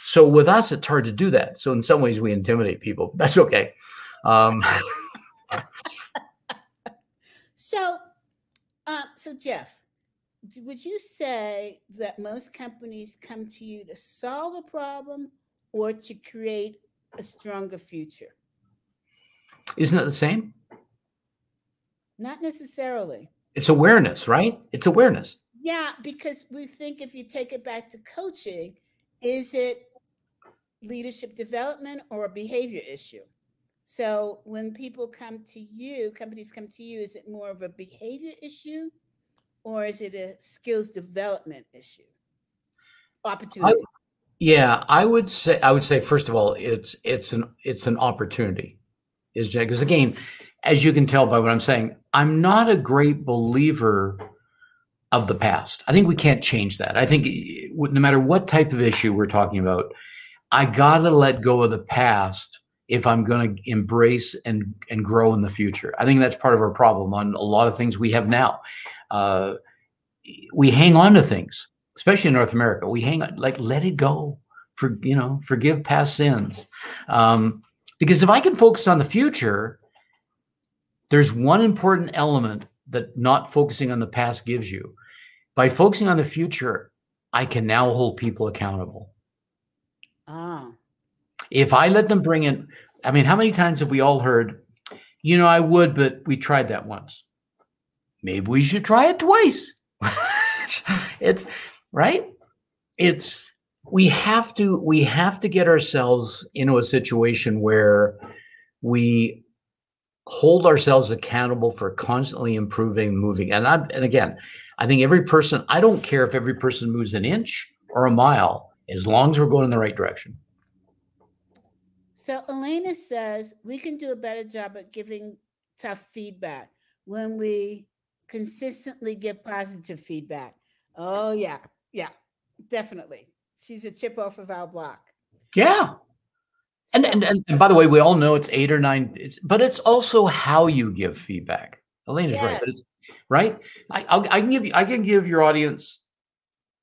So with us, it's hard to do that. So in some ways, we intimidate people. That's okay. Um, *laughs* so, uh, so Jeff, would you say that most companies come to you to solve a problem or to create a stronger future? Isn't it the same? Not necessarily. It's awareness, right? It's awareness. Yeah, because we think if you take it back to coaching, is it leadership development or a behavior issue? So when people come to you, companies come to you, is it more of a behavior issue or is it a skills development issue? Opportunity. I, yeah, I would say I would say first of all, it's it's an it's an opportunity. Is because again, as you can tell by what I'm saying, I'm not a great believer of the past. I think we can't change that. I think no matter what type of issue we're talking about, I got to let go of the past if I'm going to embrace and and grow in the future. I think that's part of our problem on a lot of things we have now. Uh, we hang on to things, especially in North America. We hang on, like let it go, for you know, forgive past sins. Um, because if I can focus on the future, there's one important element that not focusing on the past gives you. By focusing on the future, I can now hold people accountable. Ah. If I let them bring in, I mean, how many times have we all heard, you know, I would, but we tried that once. Maybe we should try it twice. *laughs* it's right. It's we have to we have to get ourselves into a situation where we hold ourselves accountable for constantly improving moving. And i and again i think every person i don't care if every person moves an inch or a mile as long as we're going in the right direction. So elena says we can do a better job at giving tough feedback when we consistently give positive feedback. Oh yeah yeah definitely she's a chip off of our block yeah and, and, and, and by the way, we all know it's eight or nine, it's, but it's also how you give feedback. Elena's yes. right, but it's right. I, I'll, I can give you, I can give your audience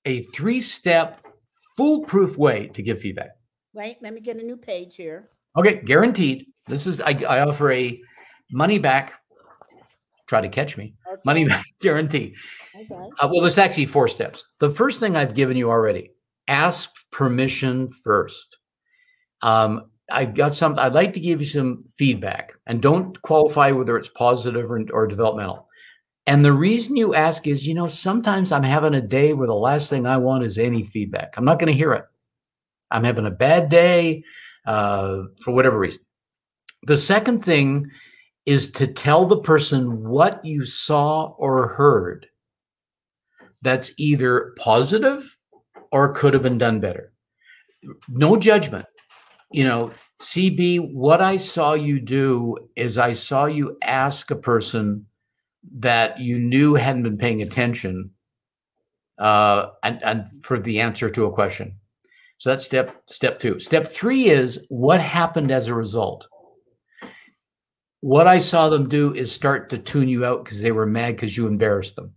a three-step, foolproof way to give feedback. Wait, let me get a new page here. Okay, guaranteed. This is I, I offer a money back. Try to catch me. Okay. Money back *laughs* guarantee. Okay. Uh, well, there's actually four steps. The first thing I've given you already: ask permission first. Um, I've got some, I'd like to give you some feedback and don't qualify whether it's positive or, or developmental. And the reason you ask is, you know, sometimes I'm having a day where the last thing I want is any feedback. I'm not going to hear it. I'm having a bad day uh, for whatever reason. The second thing is to tell the person what you saw or heard that's either positive or could have been done better. No judgment you know, CB, what I saw you do is I saw you ask a person that you knew hadn't been paying attention uh, and, and for the answer to a question. So that's step step two. Step three is what happened as a result. What I saw them do is start to tune you out because they were mad because you embarrassed them.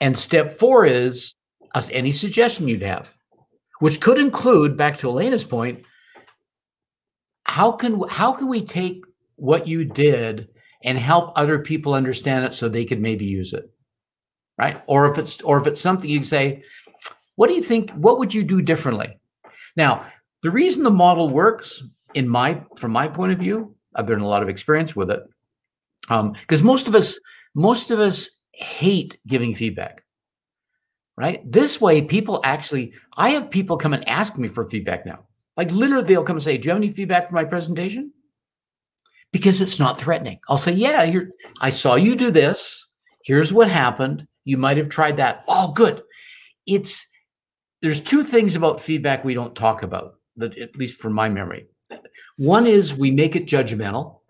And step four is any suggestion you'd have which could include back to Elena's point how can how can we take what you did and help other people understand it so they could maybe use it right? Or if it's or if it's something you say what do you think what would you do differently? Now the reason the model works in my from my point of view I've than a lot of experience with it because um, most of us most of us hate giving feedback right? This way, people actually, I have people come and ask me for feedback now. Like literally, they'll come and say, Do you have any feedback for my presentation? Because it's not threatening. I'll say, Yeah, here, I saw you do this. Here's what happened. You might have tried that. Oh, good. It's there's two things about feedback we don't talk about, that at least from my memory. One is we make it judgmental.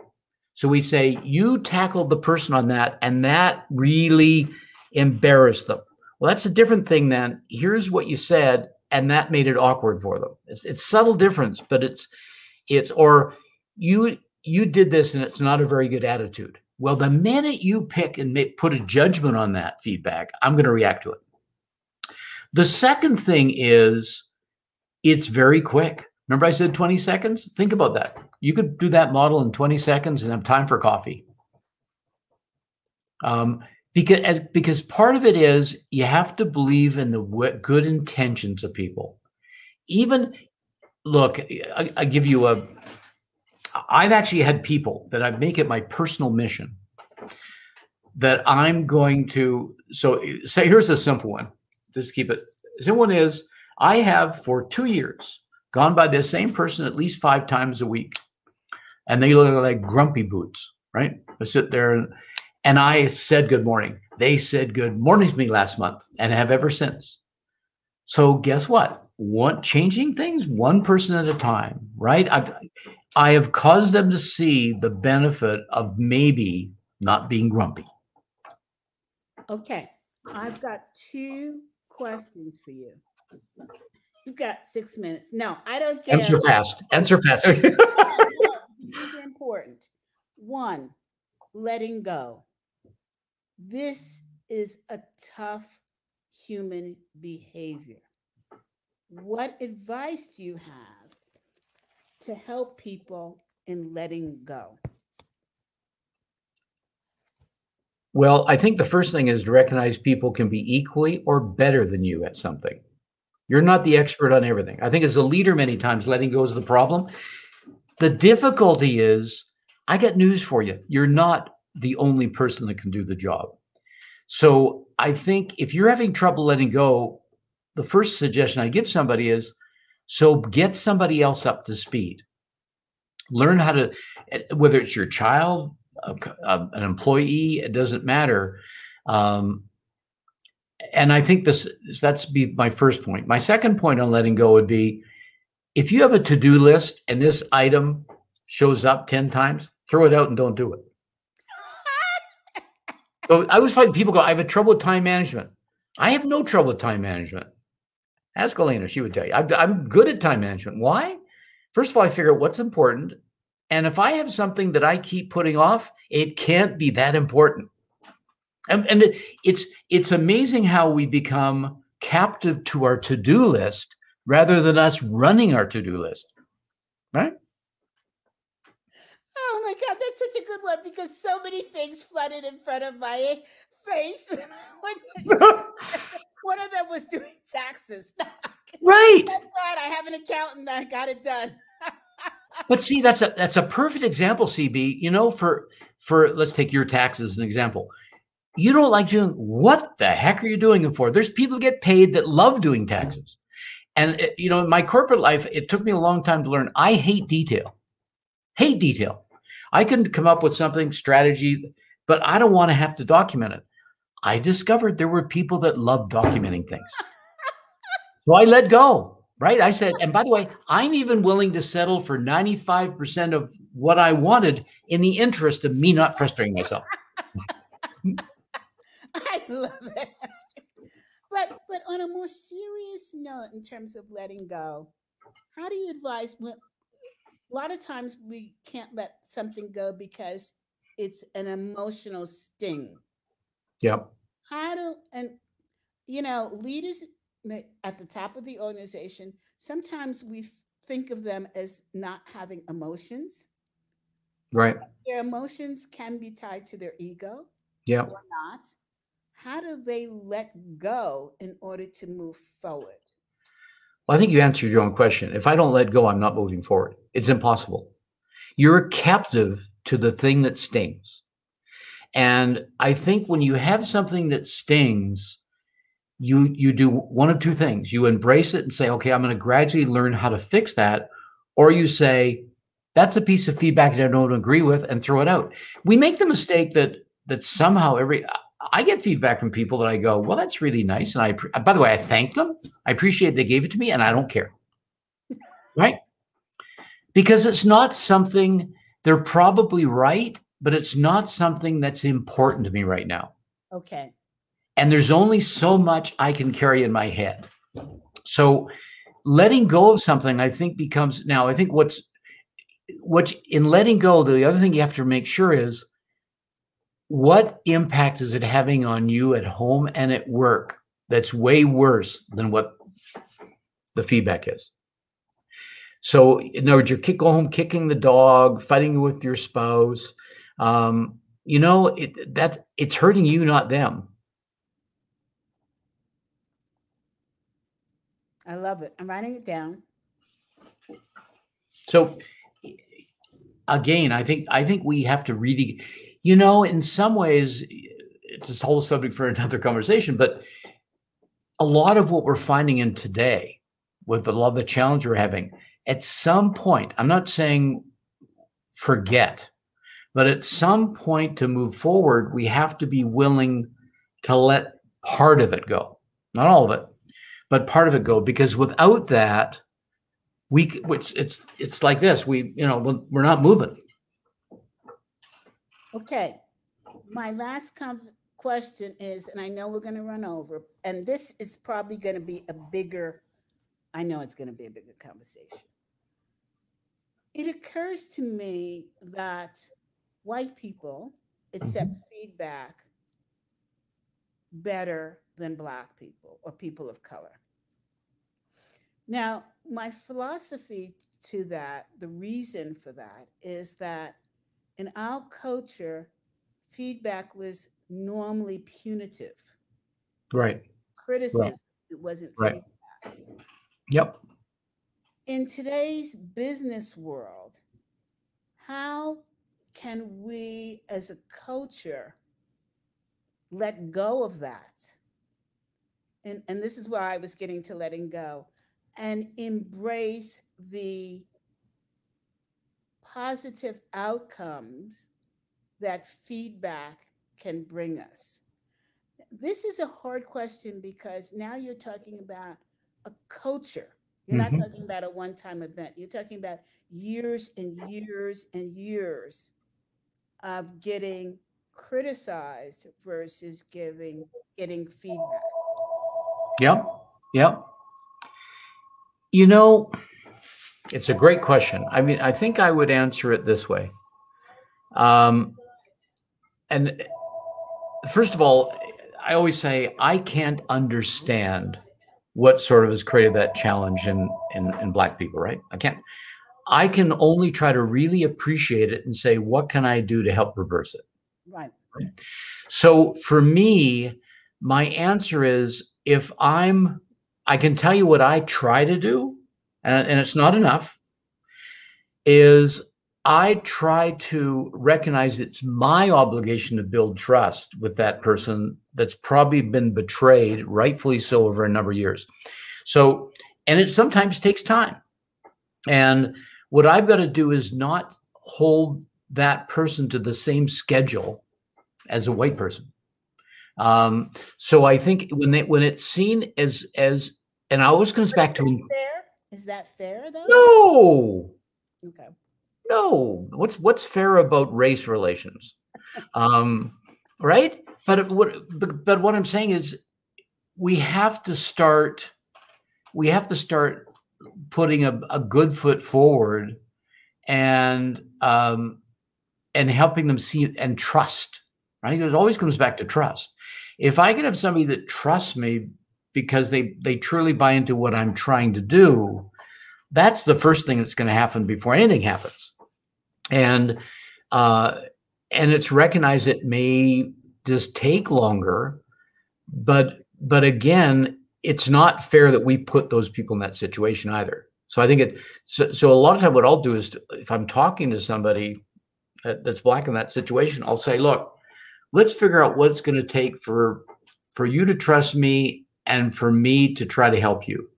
So we say, you tackled the person on that, and that really embarrassed them. Well, that's a different thing than here's what you said, and that made it awkward for them. It's it's subtle difference, but it's it's or you you did this and it's not a very good attitude. Well, the minute you pick and put a judgment on that feedback, I'm going to react to it. The second thing is it's very quick. Remember, I said 20 seconds? Think about that. You could do that model in 20 seconds and have time for coffee. Um, because because part of it is you have to believe in the good intentions of people. Even look I, I, give you a i've actually had people that i make it my personal mission that i'm going to so say here's a simple one. Just keep it simple one is i have for two years gone by this same person at least five times a week and they look like grumpy boots right? I sit there and and I said good morning. They said good morning to me last month and have ever since. So guess what? One changing things one person at a time, right? I've I have caused them to see the benefit of maybe not being grumpy. Okay. I've got two questions for you. You've got six minutes. No, I don't care. Answer fast. Answer fast. *laughs* These are important. One, letting go this is a tough human behavior. What advice do you have to help people in letting go? Well, I think the first thing is to recognize people can be equally or better than you at something. You're not the expert on everything. I think as a leader, many times letting go is the problem. The difficulty is, I got news for you. You're not the only person that can do the job. So I think if you're having trouble letting go, the first suggestion I give somebody is so get somebody else up to speed. Learn how to, eh, whether it's your child, a, a, an employee, it doesn't matter. Um, and I think this that's be my first point. My second point on letting go would be if you have a to-do list and this item shows up 10 times, throw it out and don't do it. So I always find people go, I have a trouble with time management. I have no trouble with time management. Ask Elena, she would tell you. I, I'm good at time management. Why? First of all, I figure out what's important. And if I have something that I keep putting off, it can't be that important. And, and it, it's it's amazing how we become captive to our to-do list rather than us running our to-do list. Right? Oh my God, that's such a good one because so many things flooded in front of my face. *laughs* *laughs* one of them was doing taxes. *laughs* right. Thank God I have an accountant that got it done. but see, that's a that's a perfect example, CB. You know, for for let's take your taxes as an example you don't like doing what the heck are you doing them for there's people get paid that love doing taxes and it, you know in my corporate life it took me a long time to learn i hate detail hate detail i can come up with something strategy but i don't want to have to document it. I discovered there were people that love documenting things. *laughs* So i let go right? I said and by the way i'm even willing to settle for 95% of what i wanted in the interest of me not frustrating myself. *laughs* I love it. But but on a more serious note, in terms of letting go, how do you advise when a lot of times we can't let something go because it's an emotional sting. Yep. How do and you know leaders at the top of the organization sometimes we think of them as not having emotions. Right. Their emotions can be tied to their ego. Yeah. Or not how do they let go in order to move forward? Well, I think you answered your own question. If I don't let go, I'm not moving forward. It's impossible. You're captive to the thing that stings. And I think when you have something that stings, you you do one of two things. You embrace it and say, "Okay, I'm going to gradually learn how to fix that," or you say, "That's a piece of feedback that I don't agree with," and throw it out. We make the mistake that that somehow every I get feedback from people that I go, well, that's really nice. And I, by the way, I thank them. I appreciate they gave it to me and I don't care. right? Because it's not something they're probably right, but it's not something that's important to me right now. Okay. And there's only so much I can carry in my head. So letting go of something, I think becomes now, I think what's, what in letting go, the other thing you have to make sure is what impact is it having on you at home and at work that's way worse than what the feedback is? So, in other words, you're kick, go home kicking the dog, fighting with your spouse. Um, you know, it, that it's hurting you, not them. I love it. I'm writing it down. So, again, I think I think we have to really you know, in some ways, it's this whole subject for *laughs* another conversation, but a lot of what we're finding in today with the love, the challenge we're having, at some point, I'm not saying forget, but at some point to move forward, we have to be willing to let part of it go, not all of it, but part of it go, because without that, we, which it's, it's like this, we, you know, we're not moving Okay. My last question is, and I know we're going to run over, and this is probably going to be a bigger, I know it's going to be a bigger conversation. It occurs to me that white people accept mm-hmm. feedback better than Black people or people of color. Now, my philosophy to that, the reason for that is that in our culture, feedback was normally punitive. Right. Criticism right. it wasn't right. Feedback. Yep. In today's business world, how can we as a culture let go of that? And, and this is where I was getting to letting go and embrace the positive outcomes that feedback can bring us? This is a hard question because now you're talking about a culture. You're mm-hmm. not talking about a one time event. You're talking about years and years and years of getting criticized versus giving getting feedback. Yep. Yep. You know, it's a great question. I mean, I think I would answer it this way. Um, and first of all, I always say I can't understand what sort of has created that challenge in, in, in black people, right? I can't. I can only try to really appreciate it and say, what can I do to help reverse it? Right. right? So for me, my answer is if I'm, I can tell you what I try to do, and, and it's not enough, is I try to recognize it's my obligation to build trust with that person that's probably been betrayed, rightfully so, over a number of years. So, and it sometimes takes time. And what I've got to do is not hold that person to the same schedule as a white person. Um, so I think when they, when it's seen as as and I always comes back to fair. Is that fair though? No. Okay. No, what's what's fair about race relations? Um, right? But what but, what I'm saying is we have to start we have to start putting a, a good foot forward and um, and helping them see and trust. Right? It always comes back to trust. If I can have somebody that trusts me because they they truly buy into what I'm trying to do, that's the first thing that's going to happen before anything happens and uh, and it's recognized it may just take longer, but but again, it's not fair that we put those people in that situation either. So I think it. So, so a lot of time, what I'll do is, to, if I'm talking to somebody that's black in that situation, I'll say, look, let's figure out what it's going to take for for you to trust me and for me to try to help you.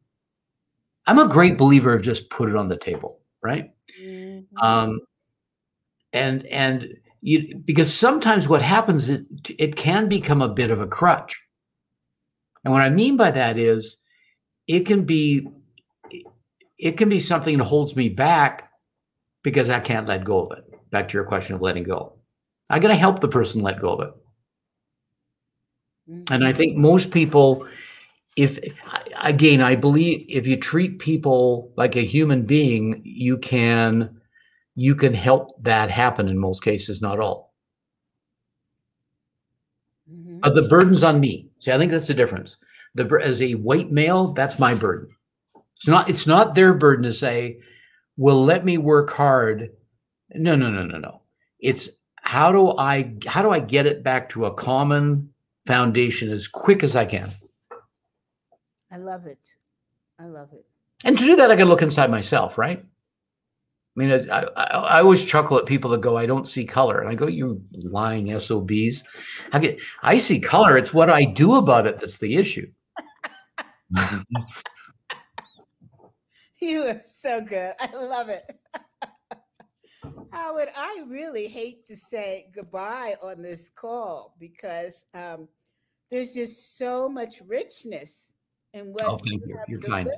I'm a great believer of just put it on the table, right? Mm-hmm. Um, and and you because sometimes what happens is it can become a bit of a crutch. And what i mean by that is it can be it can be something that holds me back because i can't let go of it. Back to your question of letting go. I got to help the person let go of it. Mm-hmm. and i think most people if again i believe if you treat people like a human being you can you can help that happen in most cases, not all. Mm-hmm. But the burden's on me. See, I think that's the difference. The as a white male, that's my burden. It's not. It's not their burden to say, "Well, let me work hard." No, no, no, no, no. It's how do I how do I get it back to a common foundation as quick as I can. I love it. I love it. And to do that, I got to look inside myself, right? I mean, I, I, I, always chuckle at people that go, "I don't see color," and I go, "You lying SOBs! I get, I see color. It's what I do about it that's the issue." *laughs* you are so good. I love it. *laughs* Howard, I really hate to say goodbye on this call because um, there's just so much richness in what oh, thank you. You're kind.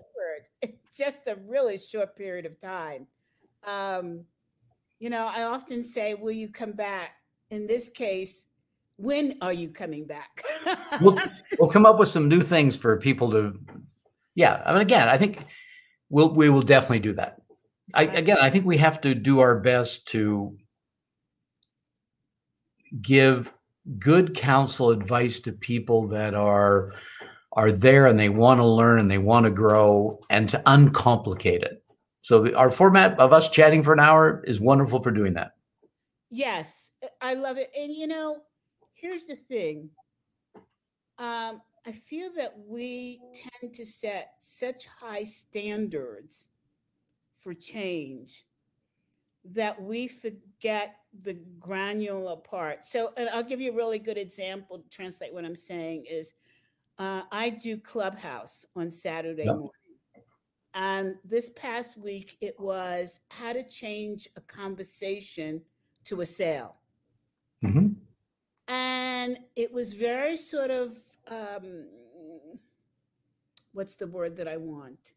in just a really short period of time um, you know, I often say, Will you come back? In this case, when are you coming back? *laughs* we'll, we'll come up with some new things for people to, yeah. I mean, again, I think we'll, we will definitely do that. I, again, I think we have to do our best to give good counsel advice to people that are are there and they want to learn and they want to grow and to uncomplicate it. So our format of us chatting for an hour is wonderful for doing that. Yes, I love it. And you know, here's the thing. Um, I feel that we tend to set such high standards for change that we forget the granular part. So, and I'll give you a really good example to translate what I'm saying is uh, I do Clubhouse on Saturday yep. morning. And this past week, it was how to change a conversation to a sale. Mm-hmm. And it was very sort of, um, what's the word that I want?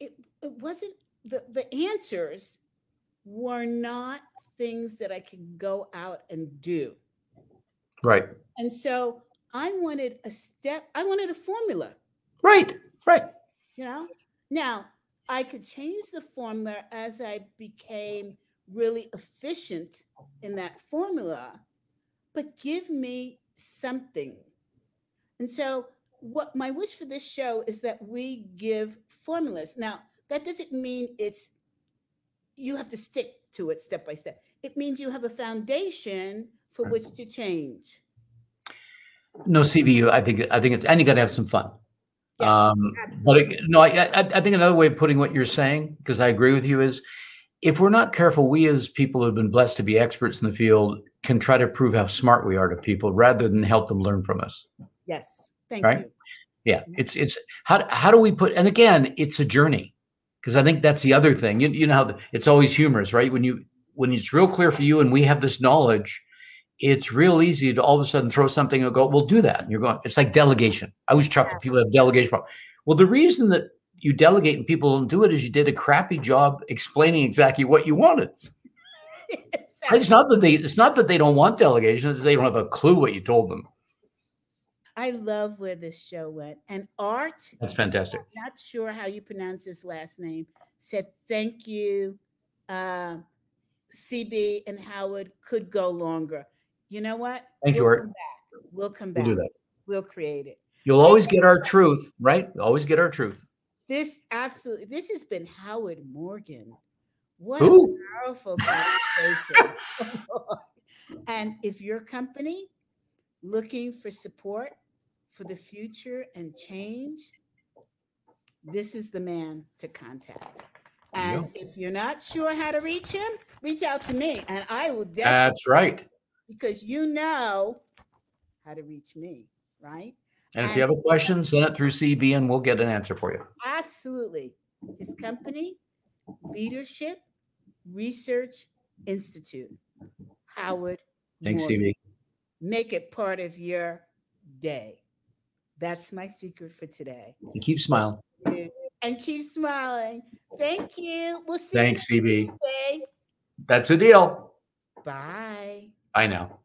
It, it wasn't, the, the answers were not things that I could go out and do. Right. And so I wanted a step, I wanted a formula. Right, right. You know, now I could change the formula as I became really efficient in that formula, but give me something. And so, what my wish for this show is that we give formulas. Now, that doesn't mean it's you have to stick to it step by step. It means you have a foundation for which mm-hmm. to change. No CBU, I think I think it's and you got to have some fun. Yes, um, but it, no, I, I, I think another way of putting what you're saying, because I agree with you, is if we're not careful, we as people who have been blessed to be experts in the field can try to prove how smart we are to people rather than help them learn from us. Yes, thank right? you. Yeah, it's it's how how do we put and again, it's a journey because I think that's the other thing. You, you know how the, it's always humorous, right? When you when it's real clear for you and we have this knowledge, it's real easy to all of a sudden throw something and go, "We'll do that." And you're going, it's like delegation. I always chuckle yeah. people have delegation problem. Well, the reason that you delegate and people don't do it is you did a crappy job explaining exactly what you wanted. *laughs* exactly. It's not that they it's not that they don't want delegation, it's they don't have a clue what you told them. I love where this show went. And Art, that's fantastic. not sure how you pronounce his last name, said thank you. Uh, CB and Howard could go longer. You know what? Thank we'll you, Art. Come back. We'll come back. We'll do that. We'll create it. You'll always get our truth, right? Always get our truth. This absolutely. This has been Howard Morgan. What Who? a powerful *laughs* conversation. *laughs* and if your company looking for support for the future and change, this is the man to contact. And if you're not sure how to reach him, reach out to me and I will definitely. That's right. Because you know how to reach me, right? And if and, you have a question, send it through CB and we'll get an answer for you. Absolutely. His company, Leadership Research Institute, Howard. Thanks, Morgan. CB. Make it part of your day. That's my secret for today. And keep smiling. And keep smiling. Thank you. We'll see Thanks, you CB. That's a deal. Bye. I know.